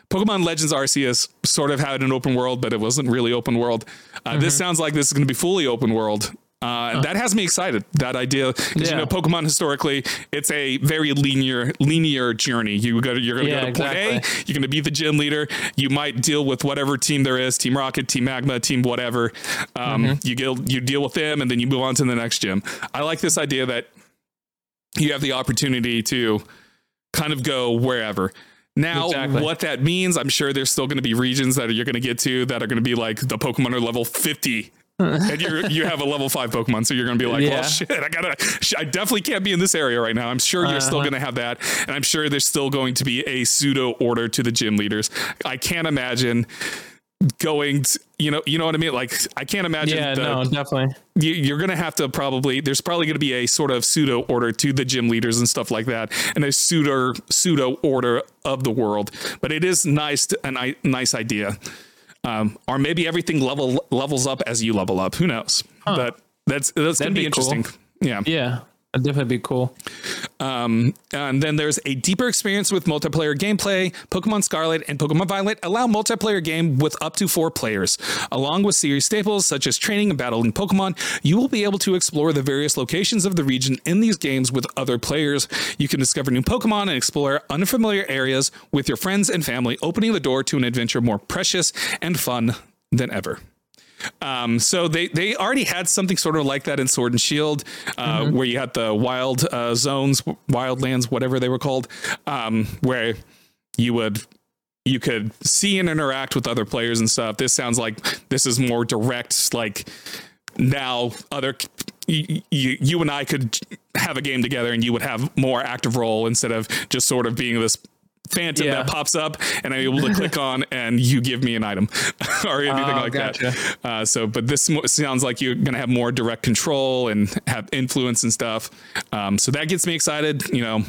Pokemon Legends Arceus sort of had an open world, but it wasn't really open world. Uh, This sounds like this is going to be fully open world. Uh, and that has me excited. That idea, because Yeah. you know, Pokemon historically, it's a very linear, linear journey. You go, to, you're going to Yeah, go to point A. exactly. You're going to be the gym leader. You might deal with whatever team there is, Team Rocket, Team Magma, Team whatever. Um, Mm-hmm. You get, you deal with them, and then you move on to the next gym. I like this idea that you have the opportunity to kind of go wherever. Now, Exactly. what that means, I'm sure there's still going to be regions that you're going to get to that are going to be like the Pokemon are level 50. *laughs* and you you have a level five Pokemon, so you're going to be like, Yeah. well, shit, I gotta, I definitely can't be in this area right now. I'm sure you're still Uh-huh. going to have that, and I'm sure there's still going to be a pseudo order to the gym leaders. I can't imagine going, to, you know, you know what I mean. Like, I can't imagine. Yeah. the- No. Definitely. you, you're going to have to probably there's probably going to be a sort of pseudo order to the gym leaders and stuff like that and a pseudo pseudo order of the world but it is nice to, a nice idea um, or maybe everything level levels up as you level up who knows but that's that's going to That'd be, be cool. interesting yeah Yeah. That'd definitely be cool. um, and then there's a deeper experience with multiplayer gameplay. Pokemon Scarlet and Pokemon Violet allow multiplayer game with up to four players. Along with series staples such as training and battling Pokemon, you will be able to explore the various locations of the region in these games with other players. You can discover new Pokemon and explore unfamiliar areas with your friends and family, opening the door to an adventure more precious and fun than ever. Um, so they they already had something sort of like that in Sword and Shield, uh, where you had the wild uh, zones, wild lands, whatever they were called, um, where you would you could see and interact with other players and stuff. This sounds like this is more direct. Like now, other you, you you and I could have a game together, and you would have more active role instead of just sort of being this phantom Yeah. that pops up and I'm able to click *laughs* on and you give me an item *laughs* or anything Oh, like gotcha. that. Uh, so, but this sounds like you're going to have more direct control and have influence and stuff. Um, so that gets me excited. You know,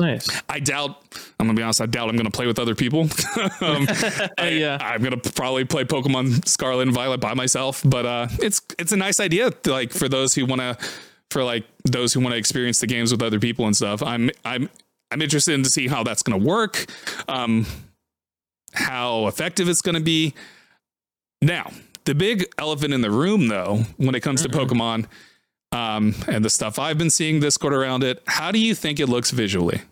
Nice. I doubt, I'm going to be honest, I doubt I'm going to play with other people. *laughs* um, I, Yeah. I'm going to probably play Pokemon Scarlet and Violet by myself, but uh, it's, it's a nice idea like for those who want to for like those who want to experience the games with other people and stuff. I'm I'm I'm interested in to see how that's going to work, um, how effective it's going to be. Now, the big elephant in the room, though, when it comes Mm-hmm. to Pokemon um, and the stuff I've been seeing Discord around it, how do you think it looks visually?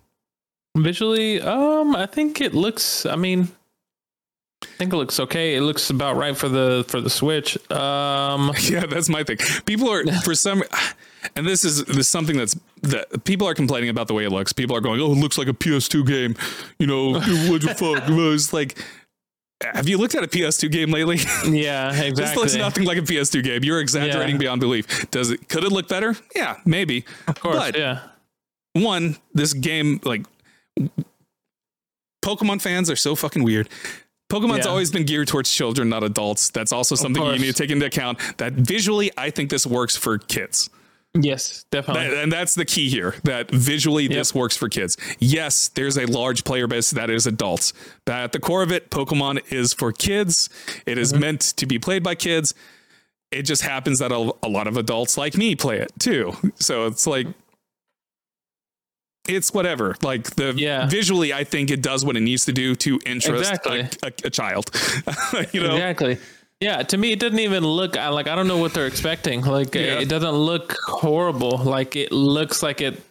Visually, um, I think it looks. I mean, I think it looks okay. It looks about right for the for the Switch. Um, *laughs* Yeah, that's my thing. People are *laughs* for some, and this is this is something that's that people are complaining about the way it looks. People are going, "Oh, it looks like a PS2 game." You know, *laughs* what the fuck? It's like, have you looked at a PS2 game lately? *laughs* yeah, exactly. This looks nothing like a PS2 game. You're exaggerating Yeah. beyond belief. Does it? Could it look better? Yeah, maybe. of course, but yeah. one, this game like Pokemon fans are so fucking weird. Pokemon's Yeah. always been geared towards children, not adults. That's also something you need to take into account. That visually, I think this works for kids. Yes, definitely. That- and that's the key here that visually this works for kids. Yes, there's a large player base that is adults, but at the core of it, Pokemon is for kids. It is Mm-hmm. meant to be played by kids. It just happens that a, a lot of adults like me play it too. So it's like, it's whatever. Like the Yeah. visually, I think it does what it needs to do to interest Exactly. a, a, a child. *laughs* you know, Exactly. Yeah, to me, it doesn't even look I- like I don't know what they're expecting. Like Yeah. it doesn't look horrible. Like it looks like it.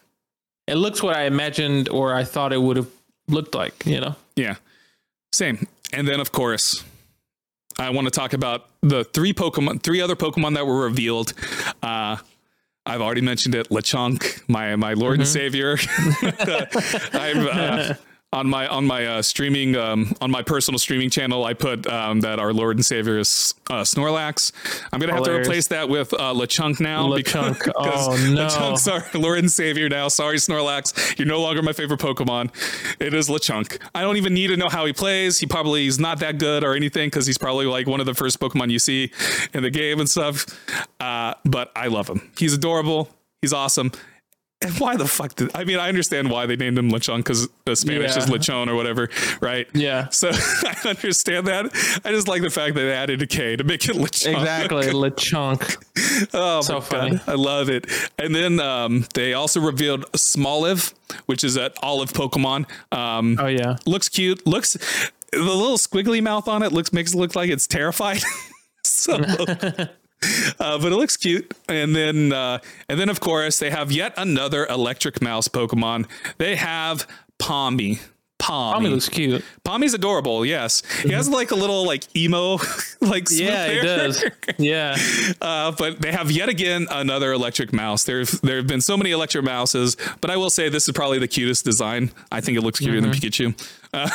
It looks what I imagined or I thought it would have looked like. You know. Yeah. Same. And then of course, I want to talk about the three Pokemon, three other Pokemon that were revealed. Uh I've already mentioned it, Lechonk, my my Lord and Savior. *laughs* I'm uh, *laughs* on my on my uh, streaming um, on my personal streaming channel. I put um, that our Lord and Savior is uh, Snorlax. I'm gonna have Hilarious. to replace that with uh, Lechonk now Lechonk. because, Oh, *laughs* no. Lechonk's our *laughs* Lord and Savior now. Sorry, Snorlax, you're no longer my favorite Pokemon. It is Lechonk. I don't even need to know how he plays. He probably is not that good or anything because he's probably like one of the first Pokemon you see in the game and stuff. Uh, but I love him. He's adorable. He's awesome. And *laughs* why the fuck did I mean? I understand why they named him Lechonk because the Spanish is Yeah. Lechon or whatever, right? Yeah. So *laughs* I understand that. I just like the fact that they added a K to make it Lechonk. Exactly. *laughs* Lechonk. Oh, So my funny. God. I love it. And then um, they also revealed Smoliv, which is an olive Pokemon. Um, Oh yeah. Looks cute. Looks the little squiggly mouth on it looks makes it look like it's terrified. so, *laughs* uh, but it looks cute. And then uh, and then of course they have yet another electric mouse Pokemon. They have Pawmi. Pawmi. Tommy looks cute. Pawmi's adorable. Yes, he has like a little like emo *laughs* like Yeah, he does. Yeah. *laughs* Uh, but they have yet again another electric mouse. There, there have been so many electric mouses, but I will say this is probably the cutest design. I think it looks cuter than Pikachu. Uh,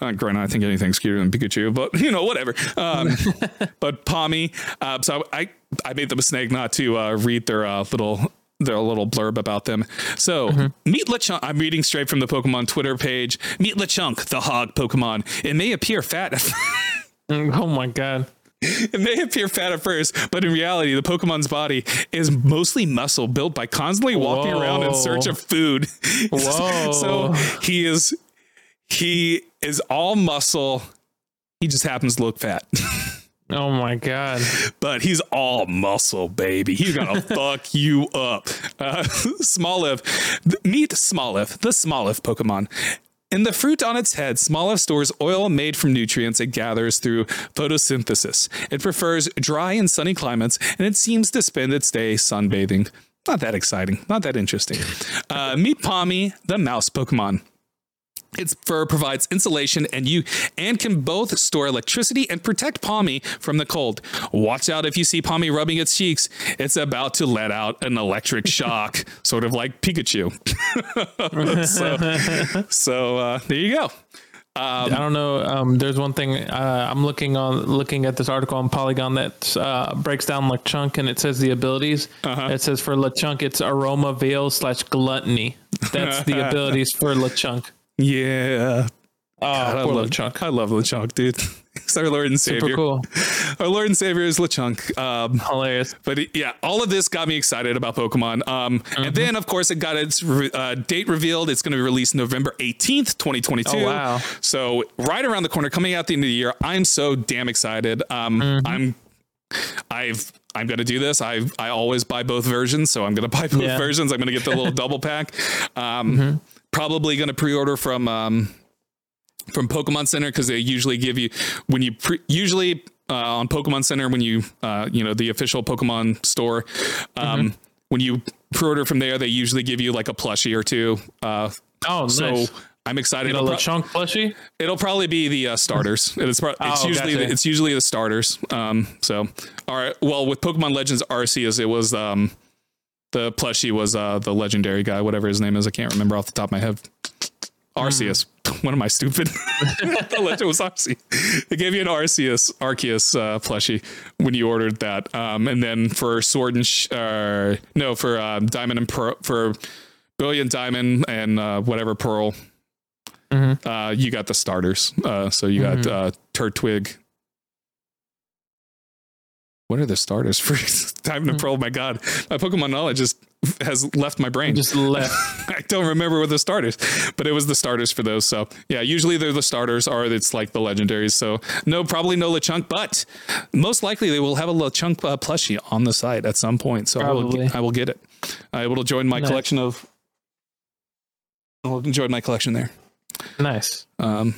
*laughs* uh, granted, I think anything's cuter than Pikachu, but you know, whatever. Um, but Pawmi. Uh, so I, I made the mistake not to uh, read their uh, little. Their little blurb about them. So, meet Lechonk. I'm reading straight from the Pokemon Twitter page. Meet Lechonk, the hog Pokemon. It may appear fat *laughs* mm, Oh my god. It may appear fat at first, but in reality, the Pokemon's body is mostly muscle built by constantly walking around in search of food. *laughs* Whoa. so he is he is all muscle. He just happens to look fat. *laughs* Oh my god. but he's all muscle, baby. He's gonna *laughs* fuck you up. Uh, Smoliv, meet Smoliv, the Smoliv Pokemon. In the fruit on its head, Smoliv stores oil made from nutrients it gathers through photosynthesis. It prefers dry and sunny climates, and it seems to spend its day sunbathing. Not that exciting, not that interesting. Uh, meet Pawmi, the mouse Pokemon. Its fur provides insulation and you and can both store electricity and protect Pawmi from the cold. Watch out if you see Pawmi rubbing its cheeks. It's about to let out an electric *laughs* shock, sort of like Pikachu. *laughs* so so uh, there you go. I don't know. Um, there's one thing uh, I'm looking on, looking at this article on Polygon that uh, breaks down Lechonk, and it says the abilities. Uh-huh. It says for Lechonk, it's aroma, veil slash gluttony. That's the *laughs* abilities for Lechonk. Yeah. Oh, I love Lechunk. I love LeChonk, dude. *laughs* He's our Lord and Savior. Super cool, Our Lord and Savior is LeChonk. Um, hilarious. But it- yeah, all of this got me excited about Pokemon. Um, Mm-hmm. And then, of course, it got its re- uh, date revealed. It's going to be released November 18th, 2022. Oh, wow. So, right around the corner, coming out the end of the year. I'm so damn excited. Um, Mm-hmm. I'm. I've I'm gonna do this. I I always buy both versions, so I'm gonna *laughs* buy both Yeah. versions. I'm gonna get the little double pack. Um, Probably gonna pre-order from um, from Pokemon Center because they usually give you when you pre- usually uh, on Pokemon Center when you uh, you know the official Pokemon store um, when you pre-order from there they usually give you like a plushie or two. Uh, Oh, so nice. I'm excited. It'll, pro- chunk plushie. it'll probably be the uh, starters. It's, pro- it's Oh, usually gotcha. it's usually the starters. Um, so all right. Well, with Pokemon Legends Arceus, it was um, the plushie was uh, the legendary guy, whatever his name is. I can't remember off the top of my head. Arceus. What am I stupid? *laughs* the legend was Arceus. They gave you an Arceus, Arceus uh, plushie when you ordered that. Um, and then for Sword and sh- uh, no, for uh, Diamond and Pearl, for Brilliant Diamond and uh, whatever Pearl, uh, you got the starters. Uh, so you got uh, Turtwig. What are the starters for *laughs* Time to Pearl? My God, my Pokemon knowledge just has left my brain. Just left. *laughs* I don't remember what the starters, but it was the starters for those. So yeah, usually they're the starters, or it's like the legendaries. So no, probably no Lechonk, but most likely they will have a Lechonk uh, plushie on the site at some point. So I will, Probably. get, I will get it. I will join my Nice. collection of. I'll enjoy my collection there. nice. Um,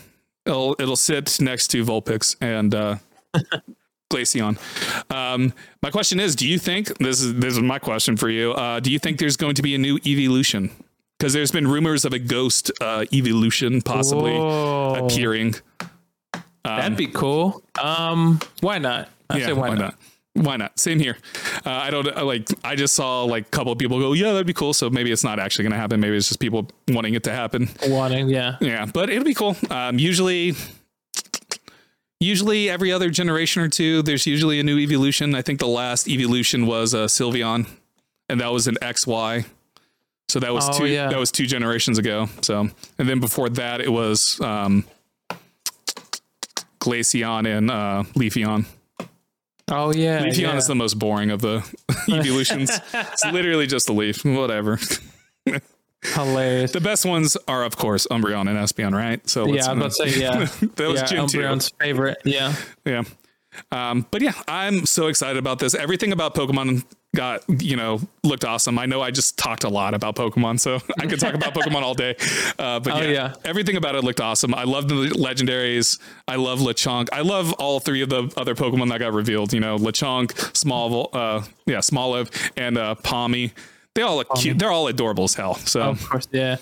it'll it'll sit next to Vulpix and uh, *laughs* Glaceon. Um, my question is: Do you think this is this is my question for you? Uh, do you think there's going to be a new evolution? Because there's been rumors of a ghost uh, evolution possibly Whoa. appearing. That'd be cool. Um, why not? I yeah, say why, not? Why not? Same here. Uh, I don't uh, like. I just saw like a couple of people go, "Yeah, that'd be cool." So maybe it's not actually going to happen. Maybe it's just people wanting it to happen. Wanting, yeah. Yeah, but it'll be cool. Um, usually, usually every other generation or two, there's usually a new evolution. I think the last evolution was uh, Sylveon, and that was an XY. So that was Oh, two. yeah. That was two generations ago. So, and then before that, it was um, Glaceon and uh, Leafeon. Oh yeah. Leafeon yeah. is the most boring of the *laughs* evolutions. it's literally just a leaf. Whatever. Hilarious. The best ones are, of course, Umbreon and Espeon, right? So yeah, I was about to say yeah. *laughs* that was yeah, Gen 2. Umbreon's favorite. Yeah. Yeah. Um, but yeah, I'm so excited about this. Everything about Pokemon got, you know, looked awesome. I know I just talked a lot about Pokemon, so *laughs* I could talk about Pokemon all day. Uh, but Oh, yeah, yeah. everything about it looked awesome. I love the legendaries. I love Lechonk. I love all three of the other Pokemon that got revealed. You know, Lechonk, Small, uh, yeah, Smoliv, and uh, Pawmi. They all look cute. They're all adorable as hell. So Of course. Yeah.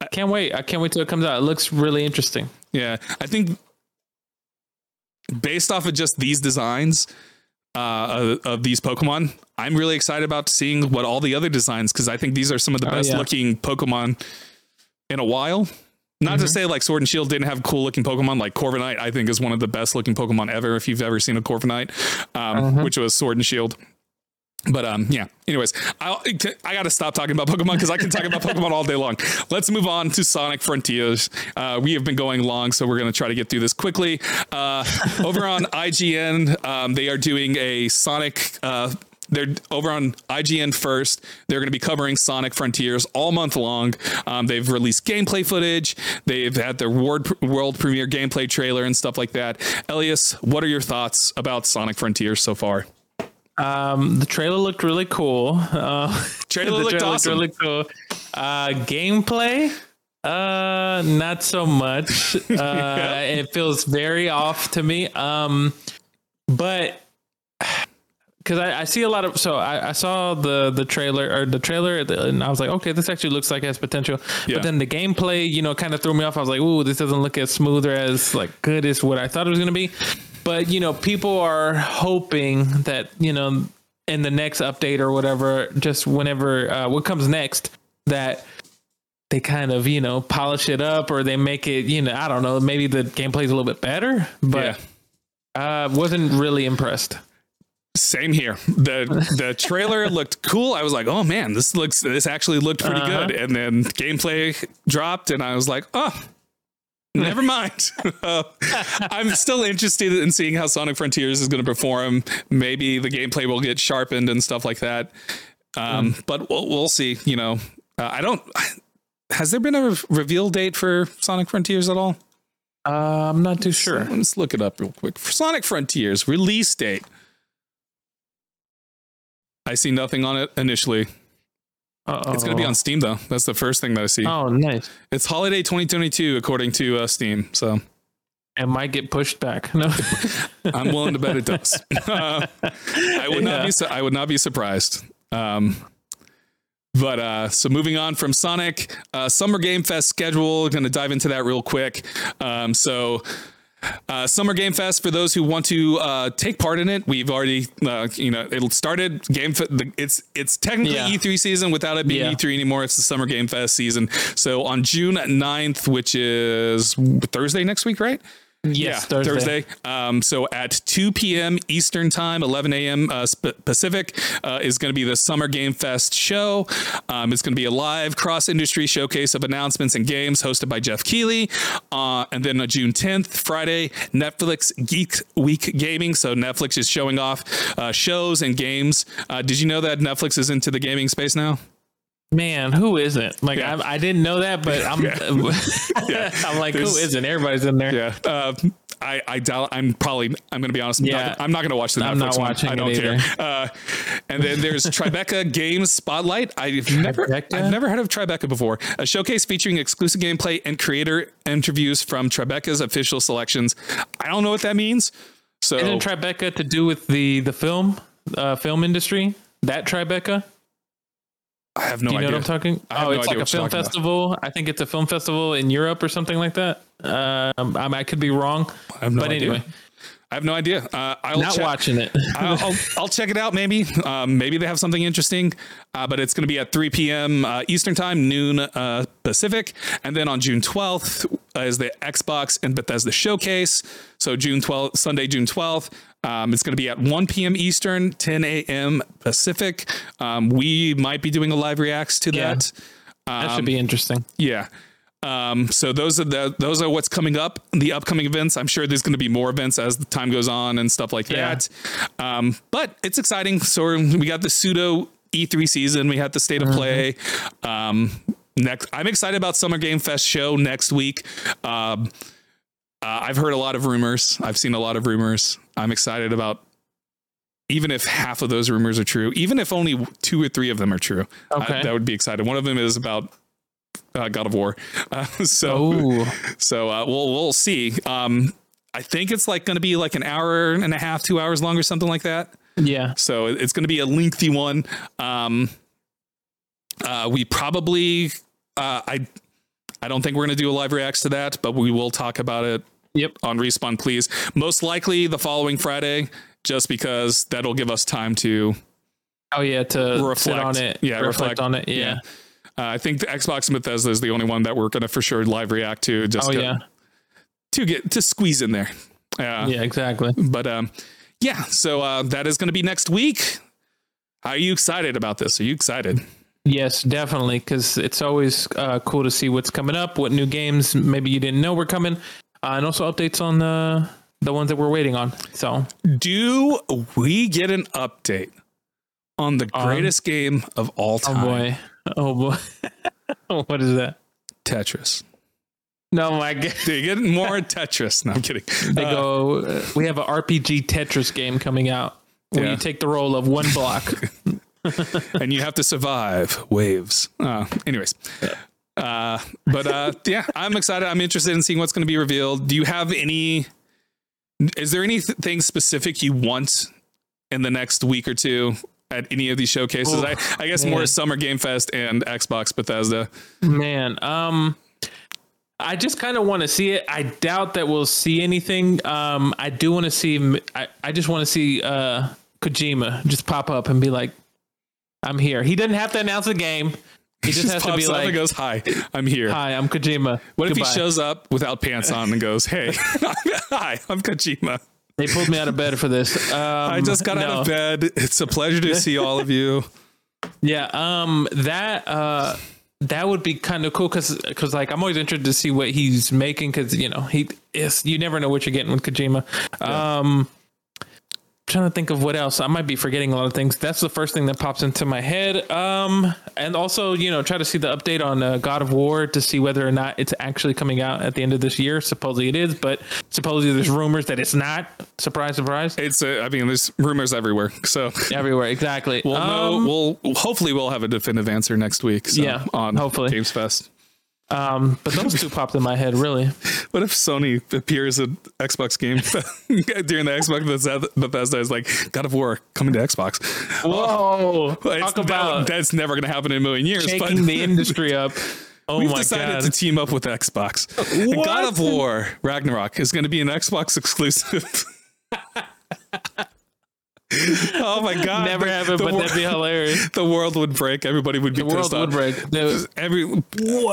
I can't wait. I can't wait till it comes out. It looks really interesting. Yeah, I think based off of just these designs uh, of, of these Pokemon, I'm really excited about seeing what all the other designs because I think these are some of the Oh, best yeah. looking Pokemon in a while. Not Mm-hmm. to say like Sword and Shield didn't have cool looking Pokemon, like Corviknight, I think is one of the best looking Pokemon ever. If you've ever seen a Corviknight, um, Uh-huh. which was Sword and Shield. But um, yeah. Anyways, I I got to stop talking about Pokemon because I can talk about Pokemon all day long. Let's move on to Sonic Frontiers. Uh, we have been going long, so we're to try to get through this quickly. Uh, over on IGN, um, they are doing a Sonic. Uh, they're over on IGN first. They're going to be covering Sonic Frontiers all month long. Um, they've released gameplay footage. They've had their world, world premiere gameplay trailer and stuff like that. Elias, what are your thoughts about Sonic Frontiers so far? Um, the trailer looked really cool. Uh, *laughs* *laughs* Trailer the looked trailer awesome. really cool. Uh, gameplay, uh, not so much. *laughs* Uh, it feels very off to me. Um, but *sighs* because I, I see a lot of so I, I saw the the trailer or the trailer and I was like, okay, this actually looks like it has potential. Yeah. But then the gameplay, you know, kind of threw me off. I was like, ooh, this doesn't look as smooth or as like good as what I thought it was gonna be. But you know, people are hoping that you know in the next update or whatever, just whenever uh, what comes next, that they kind of you know polish it up or they make it you know I don't know maybe the gameplay's a little bit better, but uh, wasn't really impressed. Same here. The the trailer *laughs* looked cool. I was like, oh man, this looks this actually looked pretty Uh-huh. good. And then gameplay dropped, and I was like, oh, never mind. *laughs* Uh, I'm still interested in seeing how Sonic Frontiers is going to perform. Maybe the gameplay will get sharpened and stuff like that. Um, Hmm. But we'll, we'll see. You know, uh, I don't. Has there been a re- reveal date for Sonic Frontiers at all? Uh, I'm not too sure. Let's look it up real quick. For Sonic Frontiers release date. I see nothing on it initially. Uh-oh. It's going to be on Steam though. That's the first thing that I see. Oh, nice. It's holiday 2022 according to uh, Steam. So It might get pushed back. *laughs* No. *laughs* I'm willing to bet it does. Uh, *laughs* I would not Yeah. be. Su- I would not be surprised. Um, but uh, so moving on from Sonic, uh, Summer Game Fest schedule. Going to dive into that real quick. Um, so. Uh, Summer Game Fest for those who want to uh, take part in it. We've already, uh, you know, it started. Game, Fe- the, it's it's technically Yeah. E3 season without it being Yeah. E3 anymore. It's the Summer Game Fest season. So on June 9th, which is Thursday next week, right? Yes, Thursday. Um, so at 2 p.m. Eastern Time, 11 a.m. Uh, Sp- Pacific, uh, is going to be the Summer Game Fest show. Um, it's going to be a live cross industry showcase of announcements and games hosted by Geoff Keighley. Uh, and then on June 10th, Friday, Netflix Geek Week Gaming. So Netflix is showing off uh, shows and games. Uh, did you know that Netflix is into the gaming space now? Man, who isn't? Like Yeah. I, I didn't know that, but I'm *laughs* I'm like, *laughs* who There's- isn't? Everybody's in there. Yeah. Uh, I, I doubt I'm probably I'm going to be honest. I'm, Yeah. not, I'm not going to watch the I'm Netflix not one. watching I don't care. Uh, and then there's Tribeca *laughs* Games Spotlight. I've never Tribeca? I've never heard of Tribeca before. A showcase featuring exclusive gameplay and creator interviews from Tribeca's official selections. I don't know what that means. So Isn't Tribeca to do with the the film uh, film industry? That Tribeca? I have no Do you know idea. what I'm talking? Oh, no it's like a film talking about. festival. I think it's a film festival in Europe or something like that. Um, I, I could be wrong, I have no but idea. anyway, I have no idea. Uh, I'll not check. watching it. *laughs* I'll, I'll, I'll check it out. Maybe, um, maybe they have something interesting. Uh, but it's going to be at 3 p.m. Uh, Eastern time, noon uh, Pacific, and then on June 12th uh, is the Xbox and Bethesda showcase. So June 12th, Sunday, June 12th. Um, it's going to be at 1 p.m. Eastern, 10 a.m. Pacific. Um, we might be doing a live reacts to Yeah. that. that should be interesting. Yeah. Um, so those are the those are what's coming up. The upcoming events. I'm sure there's going to be more events as the time goes on and stuff like Yeah. that. Um, but it's exciting. So we got the pseudo E3 season. We had the state of play. Um, next, I'm excited about Summer Game Fest show next week. Um, uh, I've heard a lot of rumors. I've seen a lot of rumors. I'm excited about. Even if half of those rumors are true, even if only two or three of them are true, I- that would be exciting. One of them is about uh, God of War. Uh, *laughs* so Oh, so uh, we'll we'll see. Um, I think it's like going to be like an hour and a half, two hours long, or something like that. yeah. So it's going to be a lengthy one. Um, uh, we probably uh, I I don't think we're going to do a live reacts to that, but we will talk about it Yep. on respawn, please. Most likely the following Friday, just because that'll give us time to Oh yeah, to sit Reflect. on it. Yeah, reflect, reflect. on it. Yeah. Uh, I think the Xbox Bethesda is the only one that we're going to for sure live react to. Just Oh to, yeah. to get to squeeze in there. Uh, Yeah. Exactly. But um, yeah, so uh, that is going to be next week. Are you excited about this? Are you excited? Yes, definitely, because it's always uh, cool to see what's coming up, what new games maybe you didn't know were coming, and also updates on the the ones that we're waiting on. So Do we get an update on the On- greatest game of all time? Oh boy. Oh *laughs* boy. what is that? Tetris. No, my God. You get *laughs* more Tetris? No, I'm kidding. They Uh, go, uh, we have an RPG Tetris game coming out where Yeah. you take the role of one block. *laughs* and you have to survive waves. Uh, anyways. Uh, but uh, yeah, I'm excited. I'm interested in seeing what's going to be revealed. Do you have any? Is there anything specific you want in the next week or two at any of these showcases? Oh, I, I guess more. Summer Game Fest and Xbox Bethesda. Man, um, I just kind of want to see it. I doubt that we'll see anything. Um, I do want to see. I, I just want to see uh Kojima just pop up and be like, "I'm here." He doesn't have to announce the game. He just, has to be like, and goes, "Hi, I'm here." "Hi, I'm Kojima." What if he shows up without pants on and goes, "Hey, *laughs* hi, I'm Kojima. They pulled me out of bed for this. Um, *laughs* I just got out of bed. It's a pleasure to see all of you." *laughs* Yeah, um, that uh, that would be kind of cool because because like I'm always interested to see what he's making because you know he is you never know what you're getting with Kojima. Um, trying to think of what else. I might be forgetting a lot of things. That's the first thing that pops into my head. Um, and also, you know, try to see the update on uh, God of War to see whether or not it's actually coming out at the end of this year. Supposedly it is, but supposedly there's rumors that it's not. Surprise, surprise. It's uh, I mean, there's rumors everywhere. So everywhere, exactly. We'll um, know. We'll hopefully we'll have a definitive answer next week. So, Yeah, on hopefully. Games Fest. Um, but those two popped in my head really. *laughs* What if Sony appears at Xbox Game *laughs* during the Xbox Bethesda- Bethesda is like God of War coming to Xbox? Whoa! *laughs* Talk that- about that's never going to happen in a million years. But shaking the industry up. Oh we've my decided god! to team up with Xbox. What? God of War Ragnarok is going to be an Xbox exclusive. *laughs* oh my god! Never happen, but wor- that'd be hilarious. *laughs* the world would break. Everybody would be The world pissed would off. break. The- Every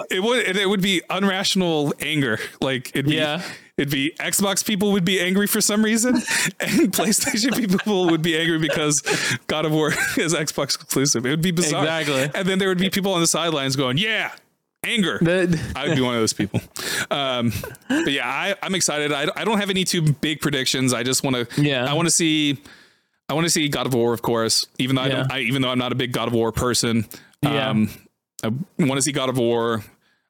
it would and it would be unrational anger. Like it'd be Yeah. it'd be Xbox people would be angry for some reason, *laughs* and PlayStation people would be angry because God of War is Xbox exclusive. It would be bizarre. Exactly. And then there would be people on the sidelines going, "Yeah, anger." I would be one of those people. Um, but yeah, I, I'm excited. I, I don't have any too big predictions. I just want to. Yeah. I want to see. I want to see God of War, of course. Even though I, don't, I, even though I'm not a big God of War person. Yeah. Um, I want to see God of War.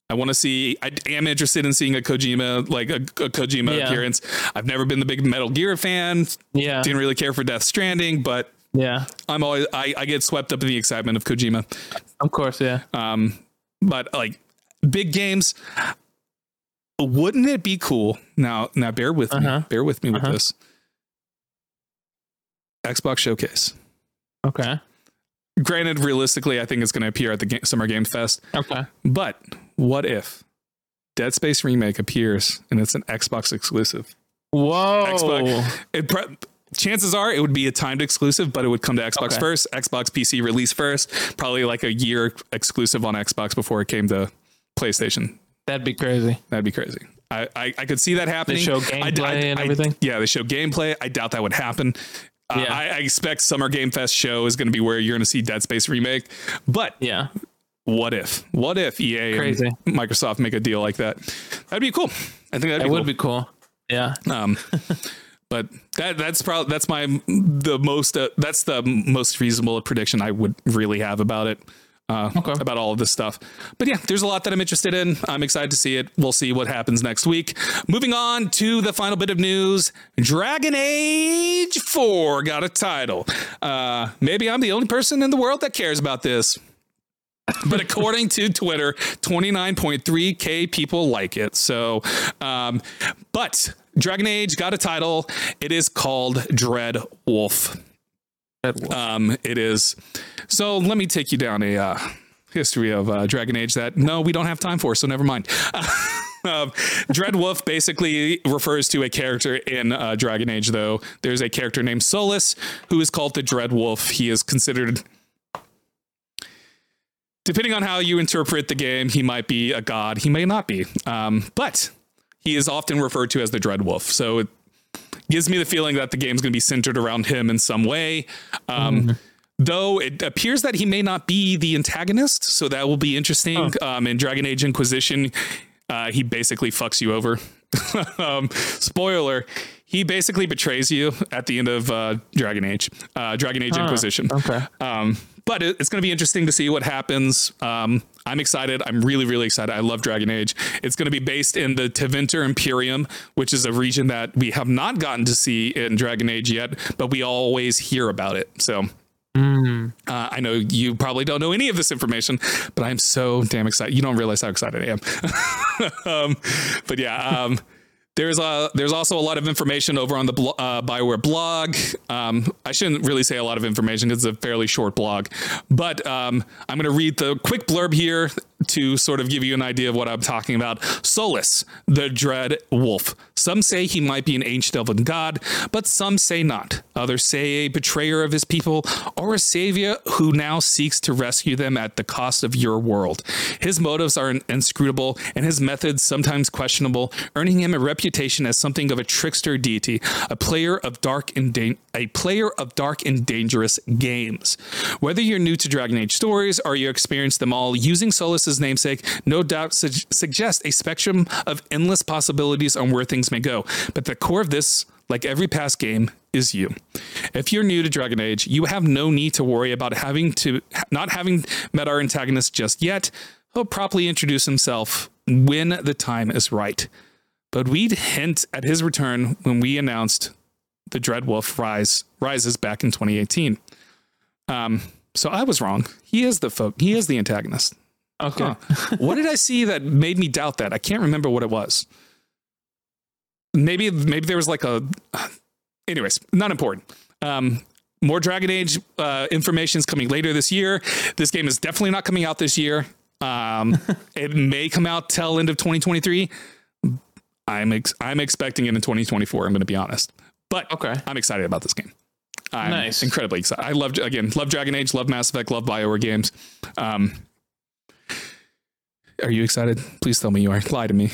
I want to see. I am interested in seeing a Kojima, like a, a Kojima Yeah. appearance. I've never been the big Metal Gear fan. yeah, Didn't really care for Death Stranding, but yeah. I'm always I, I get swept up in the excitement of Kojima. Of course, yeah. Um, but like big games, wouldn't it be cool? Now, now bear with Uh-huh. me. Bear with me with Uh-huh. this. Xbox Showcase. Okay, Granted, realistically, I think it's going to appear at the Ga- Summer Game Fest. okay. But what if Dead Space Remake appears and it's an Xbox exclusive? Whoa! Xbox. It pre- chances are it would be a timed exclusive, but it would come to Xbox Okay. first. Xbox PC release first. Probably like a year exclusive on Xbox before it came to PlayStation. That'd be crazy. That'd be crazy. I, I, I could see that happening. They show I d- I- gameplay and I- everything? yeah, they show gameplay. I doubt that would happen. Uh, Yeah. I, I expect Summer Game Fest show is going to be where you're going to see Dead Space remake. But Yeah, what if? What if EA Crazy. and Microsoft make a deal like that? That'd be cool. I think that'd be would cool. be cool. Yeah, Um, *laughs* but that that's probably that's my the most uh, that's the most reasonable prediction I would really have about it. Uh, Okay. About all of this stuff, but yeah, there's a lot that I'm interested in. I'm excited to see it. We'll see what happens next week. Moving on to the final bit of news: Dragon Age Four got a title. Uh, maybe I'm the only person in the world that cares about this. but according to Twitter, 29.3k people like it. So, um, but Dragon Age got a title. It is called Dread Wolf. Um, it is. So let me take you down a uh, history of uh, Dragon Age that no, we don't have time for. So never mind. *laughs* Dread Wolf basically refers to a character in uh, Dragon Age, though. There's a character named Solas who is called the Dread Wolf. He is considered depending on how you interpret the game, he might be a god, he may not be. Um, but he is often referred to as the Dread Wolf. So gives me the feeling that the game's going to be centered around him in some way. Um, Though it appears that he may not be the antagonist, so that will be interesting. Um, in Dragon Age Inquisition, uh, he basically fucks you over. *laughs* um, spoiler: he basically betrays you at the end of uh, Dragon Age, uh, Dragon Age Inquisition. okay. Um, but it, it's going to be interesting to see what happens. Um, I'm excited. I'm really, really excited. I love Dragon Age. It's going to be based in the Tevinter Imperium, which is a region that we have not gotten to see in Dragon Age yet, but we always hear about it. So. Uh, I know you probably don't know any of this information, but I'm so damn excited. You don't realize how excited I am. *laughs* um, but yeah, um, there's a there's also a lot of information over on the blo- uh, Bioware blog. Um, I shouldn't really say a lot of information. Because it's a fairly short blog, but um, I'm going to read the quick blurb here to sort of give you an idea of what I'm talking about. Solas, the Dread Wolf. Some say he might be an ancient elven god, but some say not. Others say a betrayer of his people or a savior who now seeks to rescue them at the cost of your world. His motives are inscrutable and his methods sometimes questionable, earning him a reputation as something of a trickster deity, a player of dark and dan- a player of dark and dangerous games. Whether you're new to Dragon Age stories or you experienced them all, using Namesake no doubt su- suggests a spectrum of endless possibilities on where things may go. But the core of this like every past game, is you. If you're new to Dragon Age, you have no need to worry about having to not having met our antagonist just yet. He'll properly introduce himself when the time is right. But we'd hint at his return when we announced the Dreadwolf rise rises back in 2018. Um, so I was wrong. He is the folk. He is the antagonist. Okay. Huh. *laughs* what did I see that made me doubt that? I can't remember what it was. Maybe maybe there was like a. *sighs* Anyways, not important. Um, more Dragon Age uh, information is coming later this year. This game is definitely not coming out this year. Um, *laughs* it may come out till end of 2023. I'm ex- I'm expecting it in 2024. I'm going to be honest, but Okay. I'm excited about this game. I'm Nice. incredibly excited. I love again, love Dragon Age, love Mass Effect, love Bioware games. Um, are you excited? Please tell me you are. Lie to me.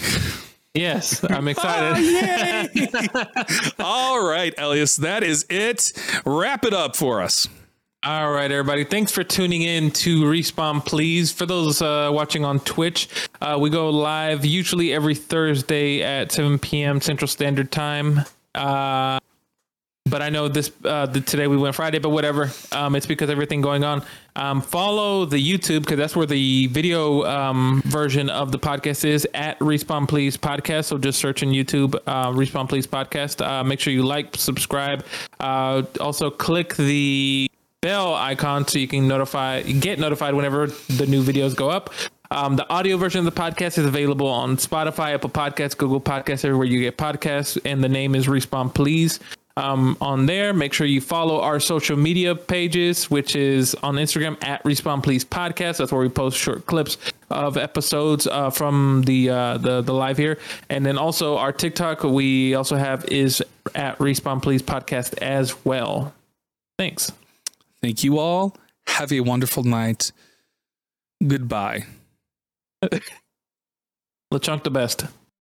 Yes, I'm excited. *laughs* oh, *laughs* All right, Elias, that is it. Wrap it up for us. All right, everybody. Thanks for tuning in to Respawn Please. For those uh, watching on Twitch, uh, we go live usually every Thursday at 7 p.m. Central Standard Time. Uh, but I know this uh, the, today we went Friday, but whatever. Um, it's because everything going on. Um, follow the YouTube because that's where the video um, version of the podcast is at Respawn Please Podcast. So just search in YouTube uh, Respawn Please Podcast. Uh, make sure you like, subscribe. Uh, also click the bell icon so you can notify get notified whenever the new videos go up. Um, the audio version of the podcast is available on Spotify, Apple Podcasts, Google Podcasts, everywhere you get podcasts, and the name is Respawn Please. Um, on there, make sure you follow our social media pages, which is on Instagram at Respawn Please Podcast. That's where we post short clips of episodes uh, from the, uh, the the live here, and then also our TikTok we also have is at Respawn Please Podcast as well. Thanks. Thank you all. Have a wonderful night. Goodbye. *laughs* Lechonk the best.